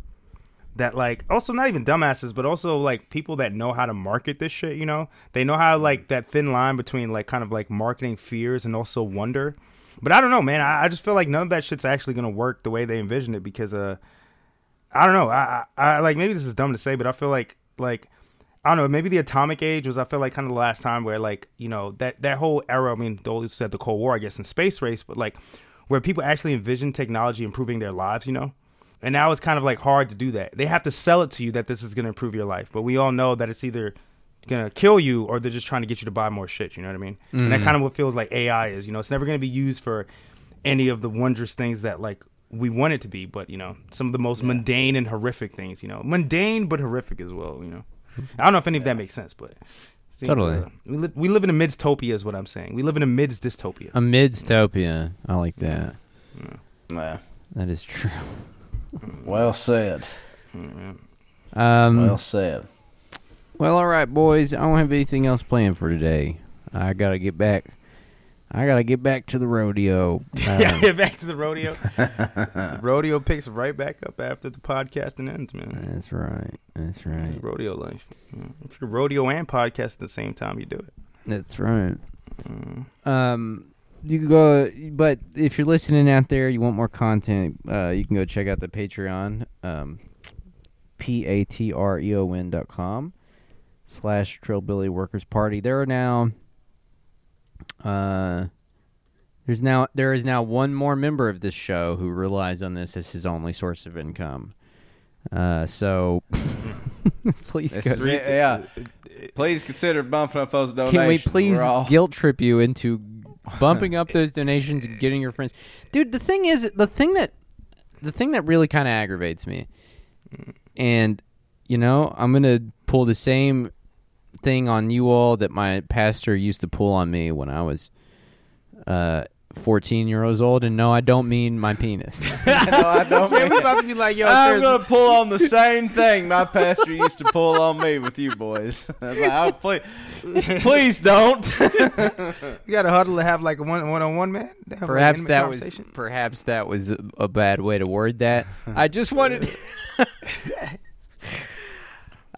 that like also not even dumbasses, but also like people that know how to market this shit. You know, they know how like that thin line between like kind of like marketing fears and also wonder. But I don't know, man. I, I just feel like none of that shit's actually gonna work the way they envision it because uh, I don't know. I, I, I like maybe this is dumb to say, but I feel like like I don't know. Maybe the atomic age was I feel like kind of the last time where like you know that that whole era. I mean, Dolly said the Cold War, I guess, in space race, but like where people actually envision technology improving their lives. You know. And now it's kind of like hard to do that. They have to sell it to you that this is going to improve your life. But we all know that it's either going to kill you or they're just trying to get you to buy more shit. You know what I mean? And that kind of what feels like AI is. You know, it's never going to be used for any of the wondrous things that like we want it to be. But you know, some of the most mundane and horrific things. You know, mundane but horrific as well. You know, I don't know if any of that makes sense, but. seems, Totally. uh, we, li- we live in a midstopia, is what I'm saying. We live in a midst dystopia. A midstopia. I like that. Yeah. That is true. Well said. Um, Well said. Well, all right, boys. I don't have anything else planned for today. I gotta get back. I gotta get back to the rodeo. yeah, Um, get back to the rodeo. The rodeo picks right back up after the podcasting ends, man. that's right. That's right. It's rodeo life. Yeah. If you're rodeo and podcast at the same time, you do it. That's right. Mm. Um, you can go, but if you're listening out there, you want more content, uh, you can go check out the Patreon, um, p a t r e o n dot com slash Trillbilly Workers Party. There are now, uh, there's now there is now one more member of this show who relies on this as his only source of income. Uh, so please go. is yeah. Please consider bumping up those donations. Can we please guilt trip you into bumping up those donations and getting your friends? Dude, the thing is, the thing that, the thing that really kind of aggravates me, and you know, I'm gonna pull the same thing on you all that my pastor used to pull on me when I was, uh, 14 years old. And no, I don't mean my penis. no, I don't. Yeah, mean we it. about to be like, yo, I'm gonna pull on the same thing my pastor used to pull on me with you boys. I was like, oh, please, please don't. you got to huddle to have like a one one on one, man. Have, like, perhaps that was perhaps that was a, a bad way to word that. I just wanted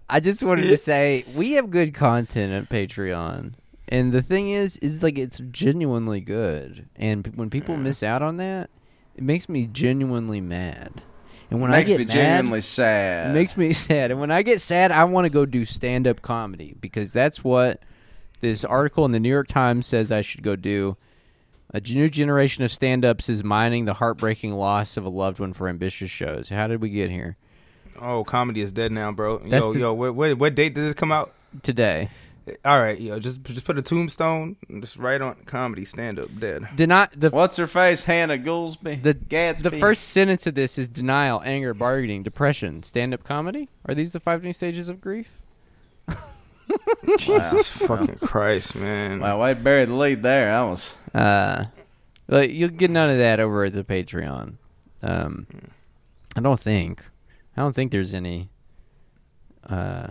I just wanted to say we have good content on Patreon. And the thing is is like it's genuinely good. And p- when people miss out on that, it makes me genuinely mad. And when makes I get me mad, genuinely sad. it makes me sad. And when I get sad, I want to go do stand up comedy because that's what this article in the New York Times says I should go do. A new generation of stand ups is mining the heartbreaking loss of a loved one for ambitious shows. How did we get here? Oh, comedy is dead now, bro. That's yo, the- yo, what, what what date did this come out? Today. All right, yo, just just put a tombstone, and just write on comedy stand up dead. Deny the What's her face? Hannah Goolsby. the Gadsby. the first sentence of this is denial, anger, bargaining, depression, stand up comedy. Are these the five new stages of grief? Jesus fucking Christ, man. Wow, way buried the lead there. I was. Uh, but you'll get none of that over at the Patreon. Um, I don't think. I don't think there's any uh,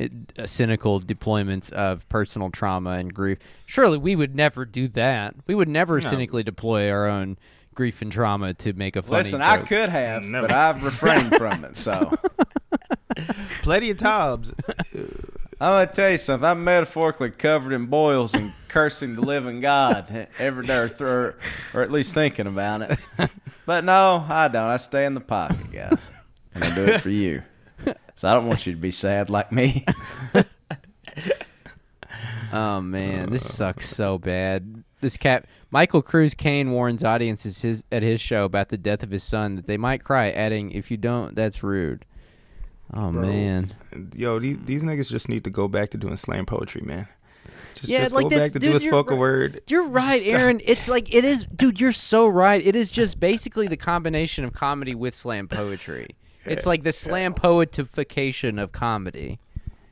Uh, cynical deployments of personal trauma and grief. Surely we would never do that. We would never No. cynically deploy our own grief and trauma to make a funny Listen, I could have, Never. but I've refrained from it. So Plenty of times. I'm gonna tell you something. I'm metaphorically covered in boils and cursing the living God every day, or, th- or, or at least thinking about it. But no, I don't. I stay in the pocket, guys, and I do it for you. So I don't want you to be sad like me. Oh man, this sucks so bad. This cat Michael Cruz Kayne warns audiences his, at his show about the death of his son that they might cry, adding, "If you don't, that's rude." Oh Bro. man, Yo, these, these niggas just need to go back to doing slam poetry, man. Just, Yeah, just like go that's- back to dude, do a spoken right. word. you're right, Aaron. It's like it is, dude. You're so right. It is just basically the combination of comedy with slam poetry. It's like the slam poetification of comedy.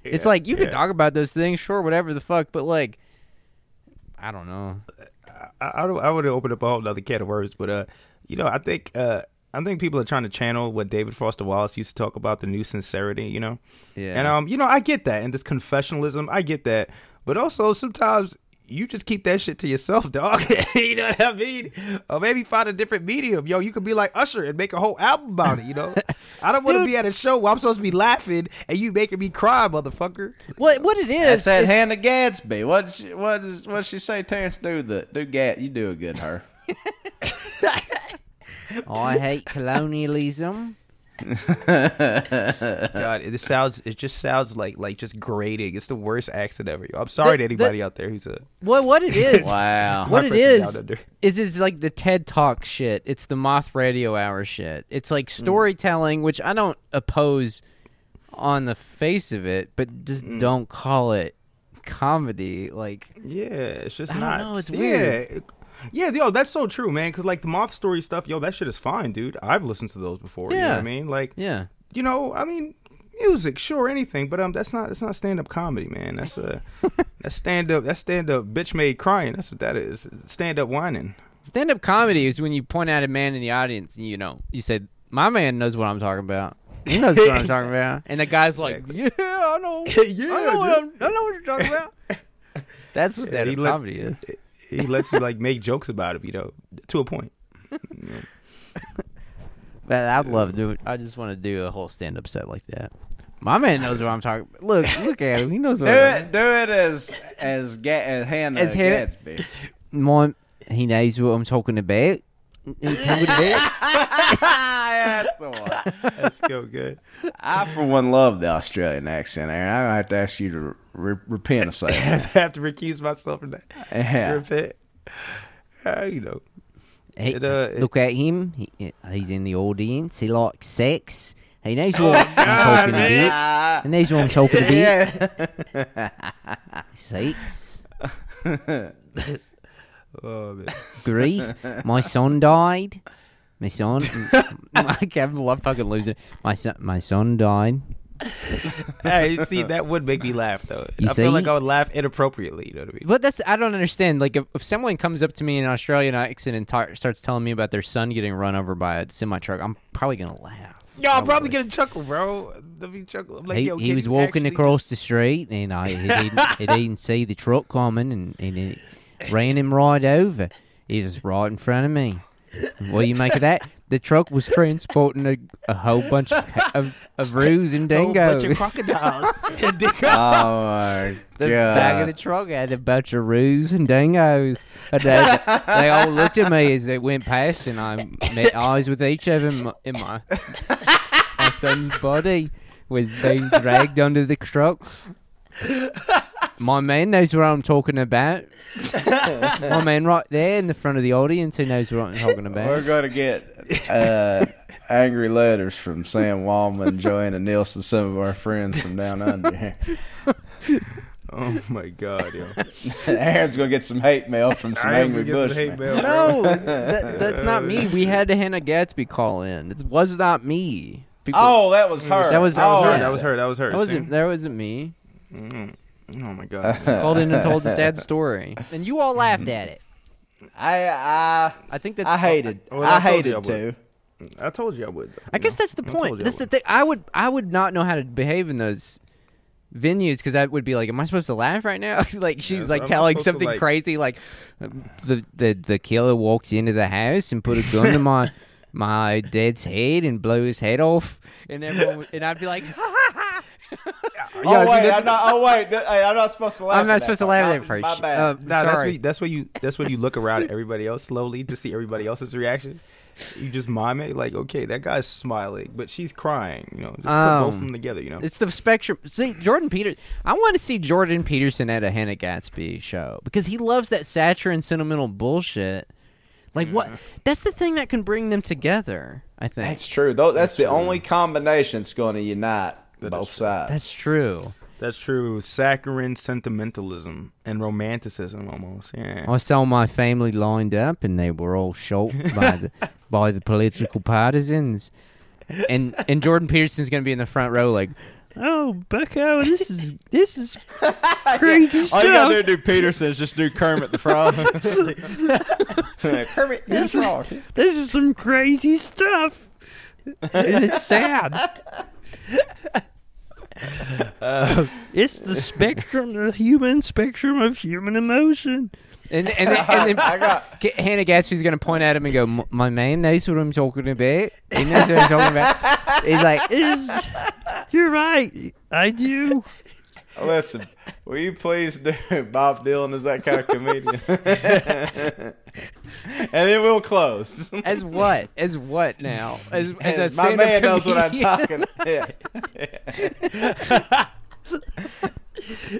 It's like you could talk about those things, sure, whatever the fuck, but like, I don't know. I, I, I would open up a whole other can of words, but uh, you know, I think uh, I think people are trying to channel what David Foster Wallace used to talk about the new sincerity, you know. Yeah. And um, you know, I get that, and this confessionalism, I get that, but also sometimes you just keep that shit to yourself, dog. you know what I mean? Or maybe find a different medium. Yo, you could be like Usher and make a whole album about it, you know? I don't want to be at a show where I'm supposed to be laughing and you making me cry, motherfucker. What what it is? That's that is- Hannah Gadsby. What she, what does what she say? Terrence do the do Gat. You do a good her. I hate colonialism. God, it sounds it just sounds like like just grating. It's the worst accent ever. I'm sorry The- to anybody out there who's a What what it is? Wow. What My it person is is it's like the TED Talk shit. It's the Moth Radio Hour shit. It's like Mm. storytelling, which I don't oppose on the face of it, but just Mm. don't call it comedy. Like Yeah, it's just I don't not. know, it's yeah. weird. Yeah, yo, that's so true, man. Because like the moth story stuff, yo, that shit is fine, dude. I've listened to those before. You know what Yeah. I mean? Like, yeah. you know, I mean, music, sure, anything, but um, that's not that's not stand up comedy, man. That's a that's stand up that's stand up bitch made crying. That's what that is. Stand up whining. Stand up comedy is when you point out a man in the audience and you know, you say, My man knows what I'm talking about. He knows what I'm talking about. And the guy's like, Yeah, I know. yeah, I know what I know what you're talking about. That's what stand he up let- comedy is. He lets you like make jokes about it, you know, to a point. Man, I'd love to do it. I just want to do a whole stand up set like that. My man knows what I'm talking about. Look, look at him. He knows Do what I'm it. Do it as as, Ga- as Hannah As Hannah- Gadsby. My, he knows what I'm talking about. He talking. That's the one. That's still good. I for one love the Australian accent, Aaron. I have to ask you to re- repent of saying I have to recuse myself from that. Yeah. Repent. Uh, you know, He- It, uh, it- look at him. He, he's in the audience. He likes sex. He knows what I'm talking about. He knows what I'm talking about. Sex. Oh man. grief. My son died. My son. I can't. I'm fucking losing. it. My son. My son died. hey, see, that would make me laugh though. You I feel like? I would laugh inappropriately. You know what I mean? But that's I don't understand. Like if, if someone comes up to me in an Australian accent and ta- starts telling me about their son getting run over by a semi truck, I'm probably gonna laugh. Yo, I'm probably gonna chuckle, bro. Let me chuckle. I'm like, he yo, he was walking across just- the street and I he didn't, he didn't see the truck coming and, and it ran him right over. He was right in front of me. What do you make of that? The truck was transporting a, a whole bunch of, of roos and Oh, bunch of crocodiles. And dingoes. Oh my The god! back of the truck had a bunch of roos and dingoes. And they, they all looked at me as they went past, and I met eyes with each of them. In my my son's body was being dragged under the truck. My man knows what I'm talking about. My man right there in the front of the audience who knows what I'm talking about. We're going to get uh, angry letters from Sam Wallman, Joanna Nielsen, some of our friends from down under. oh my god, yo. Aaron's going to get some hate mail from some I angry gonna some hate mail. No, that, that's not me. We had Hannah Gadsby call in. It was not me. People- Oh, that was her. That was- that oh, was her. That was her. That was her. that wasn't that wasn't me. Mm. Oh my god. called in and told the sad story, and you all laughed at it. I I I think that's. I hated. Well, I, I hated I too. I told you I would. though, I you guess know? that's the point. I That's the would. thing. I would I would not know how to behave in those venues because I would be like, "Am I supposed to laugh right now?" like she's Yeah, like I'm telling something like- crazy, like the the the killer walks into the house and put a gun to my my dad's head and blow his head off, and everyone would- and I'd be like, Oh Yeah, see, wait, that's- I'm not. Oh wait, th- I'm not supposed to laugh. "I'm at not that supposed to laugh at that first. My bad. Nah, that's sorry. when that's when you that's when you look around at everybody else slowly to see everybody else's reaction. You just mime it like, okay, that guy's smiling, but she's crying. You know, just put both Um, of them together. You know, It's the spectrum. See, Jordan Peters. I want to see Jordan Peterson at a Hannah Gadsby show because he loves that satire and sentimental bullshit. Like what? That's the thing that can bring them together. I think That's true. Though that's, the true. only combination that's going to unite That both sides. that's true. that's true. Saccharine sentimentalism and romanticism, almost. Yeah. I saw my family lined up, and they were all shot by the by the political partisans. And and Jordan Peterson's gonna be in the front row, like, oh, Bucko, this is this is crazy stuff. All you gotta do to do Peterson is just do Kermit the Frog. Kermit the Frog. This is some crazy stuff, and it's sad. Uh, It's the spectrum, the human spectrum of human emotion. And and then, and then I got. Hannah Gadsby's gonna point at him and go, "My man knows what I'm talking about. He knows what I'm talking about." He's like, "Is- "You're right, I do." Listen, will you please do Bob Dylan is that kind of comedian? and then we'll close. As what? As what now? As as, As a my man stand-up knows what I'm talking. Yeah.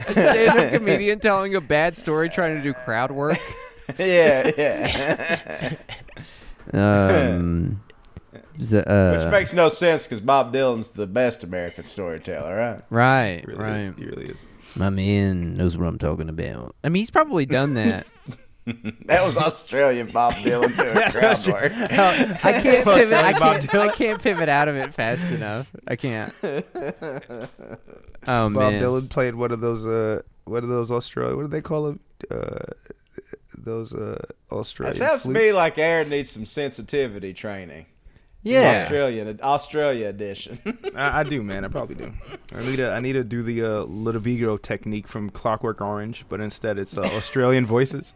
A stand-up comedian telling a bad story, trying to do crowd work. yeah, yeah. Um, uh, Which makes no sense because Bob Dylan's the best American storyteller, right? right, he really right. is. He really is. My man knows what I'm talking about. I mean, he's probably done that. That was Australian Bob Dylan doing crowd work. I can't pivot. I can't. I can't pivot out of it fast enough. I can't. Oh Bob man. Dylan played one of those. Uh, what are those Australia? What do they call them? Uh, those uh, Australian. That sounds to me like Aaron needs some sensitivity training. Yeah. Australian Australia edition. I, I do, man. I probably do. I need to. I need to do the uh, Ludovico technique from Clockwork Orange, but instead it's uh, Australian voices.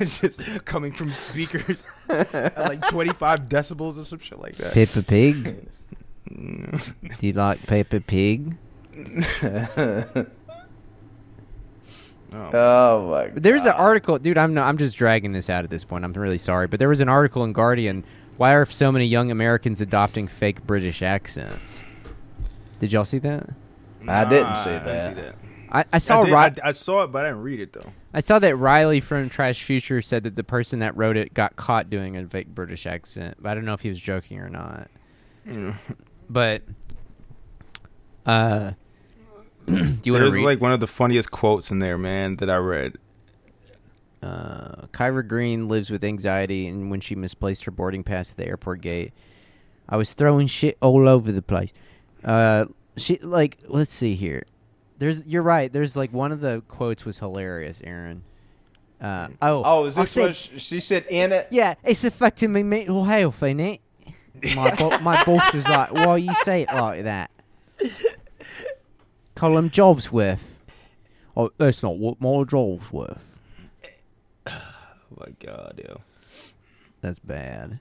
it's just coming from speakers at like 25 decibels or some shit like that. Peppa Pig. Do you like Peppa Pig? Oh, oh my god. There's an article, dude. I'm no, I'm just dragging this out at this point. I'm really sorry, but there was an article in Guardian. Why are so many young Americans adopting fake British accents? Did y'all see that? I didn't see I didn't that. see that. I, I saw I, did- Ri- I, I saw it, but I didn't read it though. I saw that Riley from Trash Future said that the person that wrote it got caught doing a fake British accent, but I don't know if he was joking or not. Mm. But uh, do you want to There's read? like one of the funniest quotes in there, man, that I read. uh, Kyra Green lives with anxiety, and when she misplaced her boarding pass at the airport gate, I was throwing shit all over the place. Uh, she like, let's see here. There's, you're right. There's like one of the quotes was hilarious, Aaron. Uh, oh, Oh, is I this said- what sh- she said in it? Yeah, it's affecting me mental health, ain't it? My bo- my boss was like, "Why you say it like that?" Colin Jobs worth. Oh, that's not what more job's worth. Oh my god, yo. That's bad.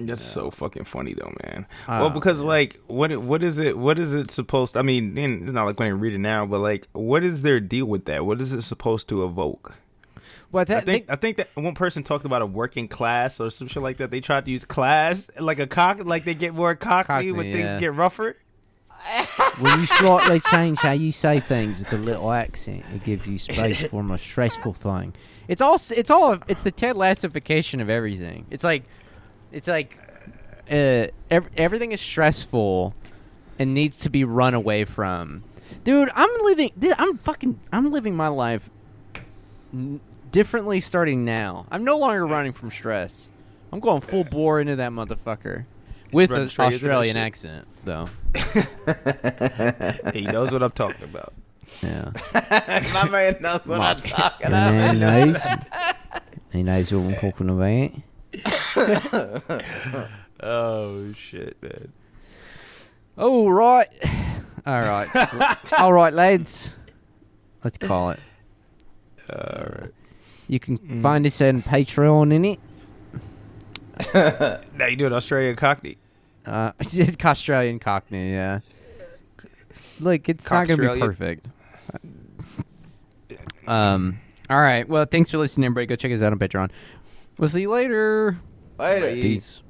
That's so fucking funny though, man. Ah, well, because like, what what is it? What is it supposed? To, I mean, it's not like when I read it now, but like, what is their deal with that? What is it supposed to evoke? Well, I that, think I think that one person talked about a working class or some shit like that. They tried to use class like a cock, like they get more cockney, Cockney, when yeah. things get rougher. When you slightly change how you say things with a little accent, it gives you space for a stressful thing. It's all. It's all. It's the Ted Lassification of everything. It's like, it's like, uh, ev- everything is stressful, and needs to be run away from. Dude, I'm living. Dude, I'm fucking. I'm living my life n- differently starting now. I'm no longer running from stress. I'm going full bore into that motherfucker with an straight into that Australian accent, though. he knows what I'm talking about. Yeah. My man knows what My- I'm talking The man about. knows. He knows what I'm talking about. Oh shit, man. All right. All right. All right, lads. Let's call it. All right. You can mm. find us on Patreon in it. Now you do it Australian cockney. Uh, it's Australian Cockney, yeah. Look, it's not gonna be perfect. Um. All right. Well, thanks for listening, everybody. Go check us out on Patreon. We'll see you later. Later. Peace.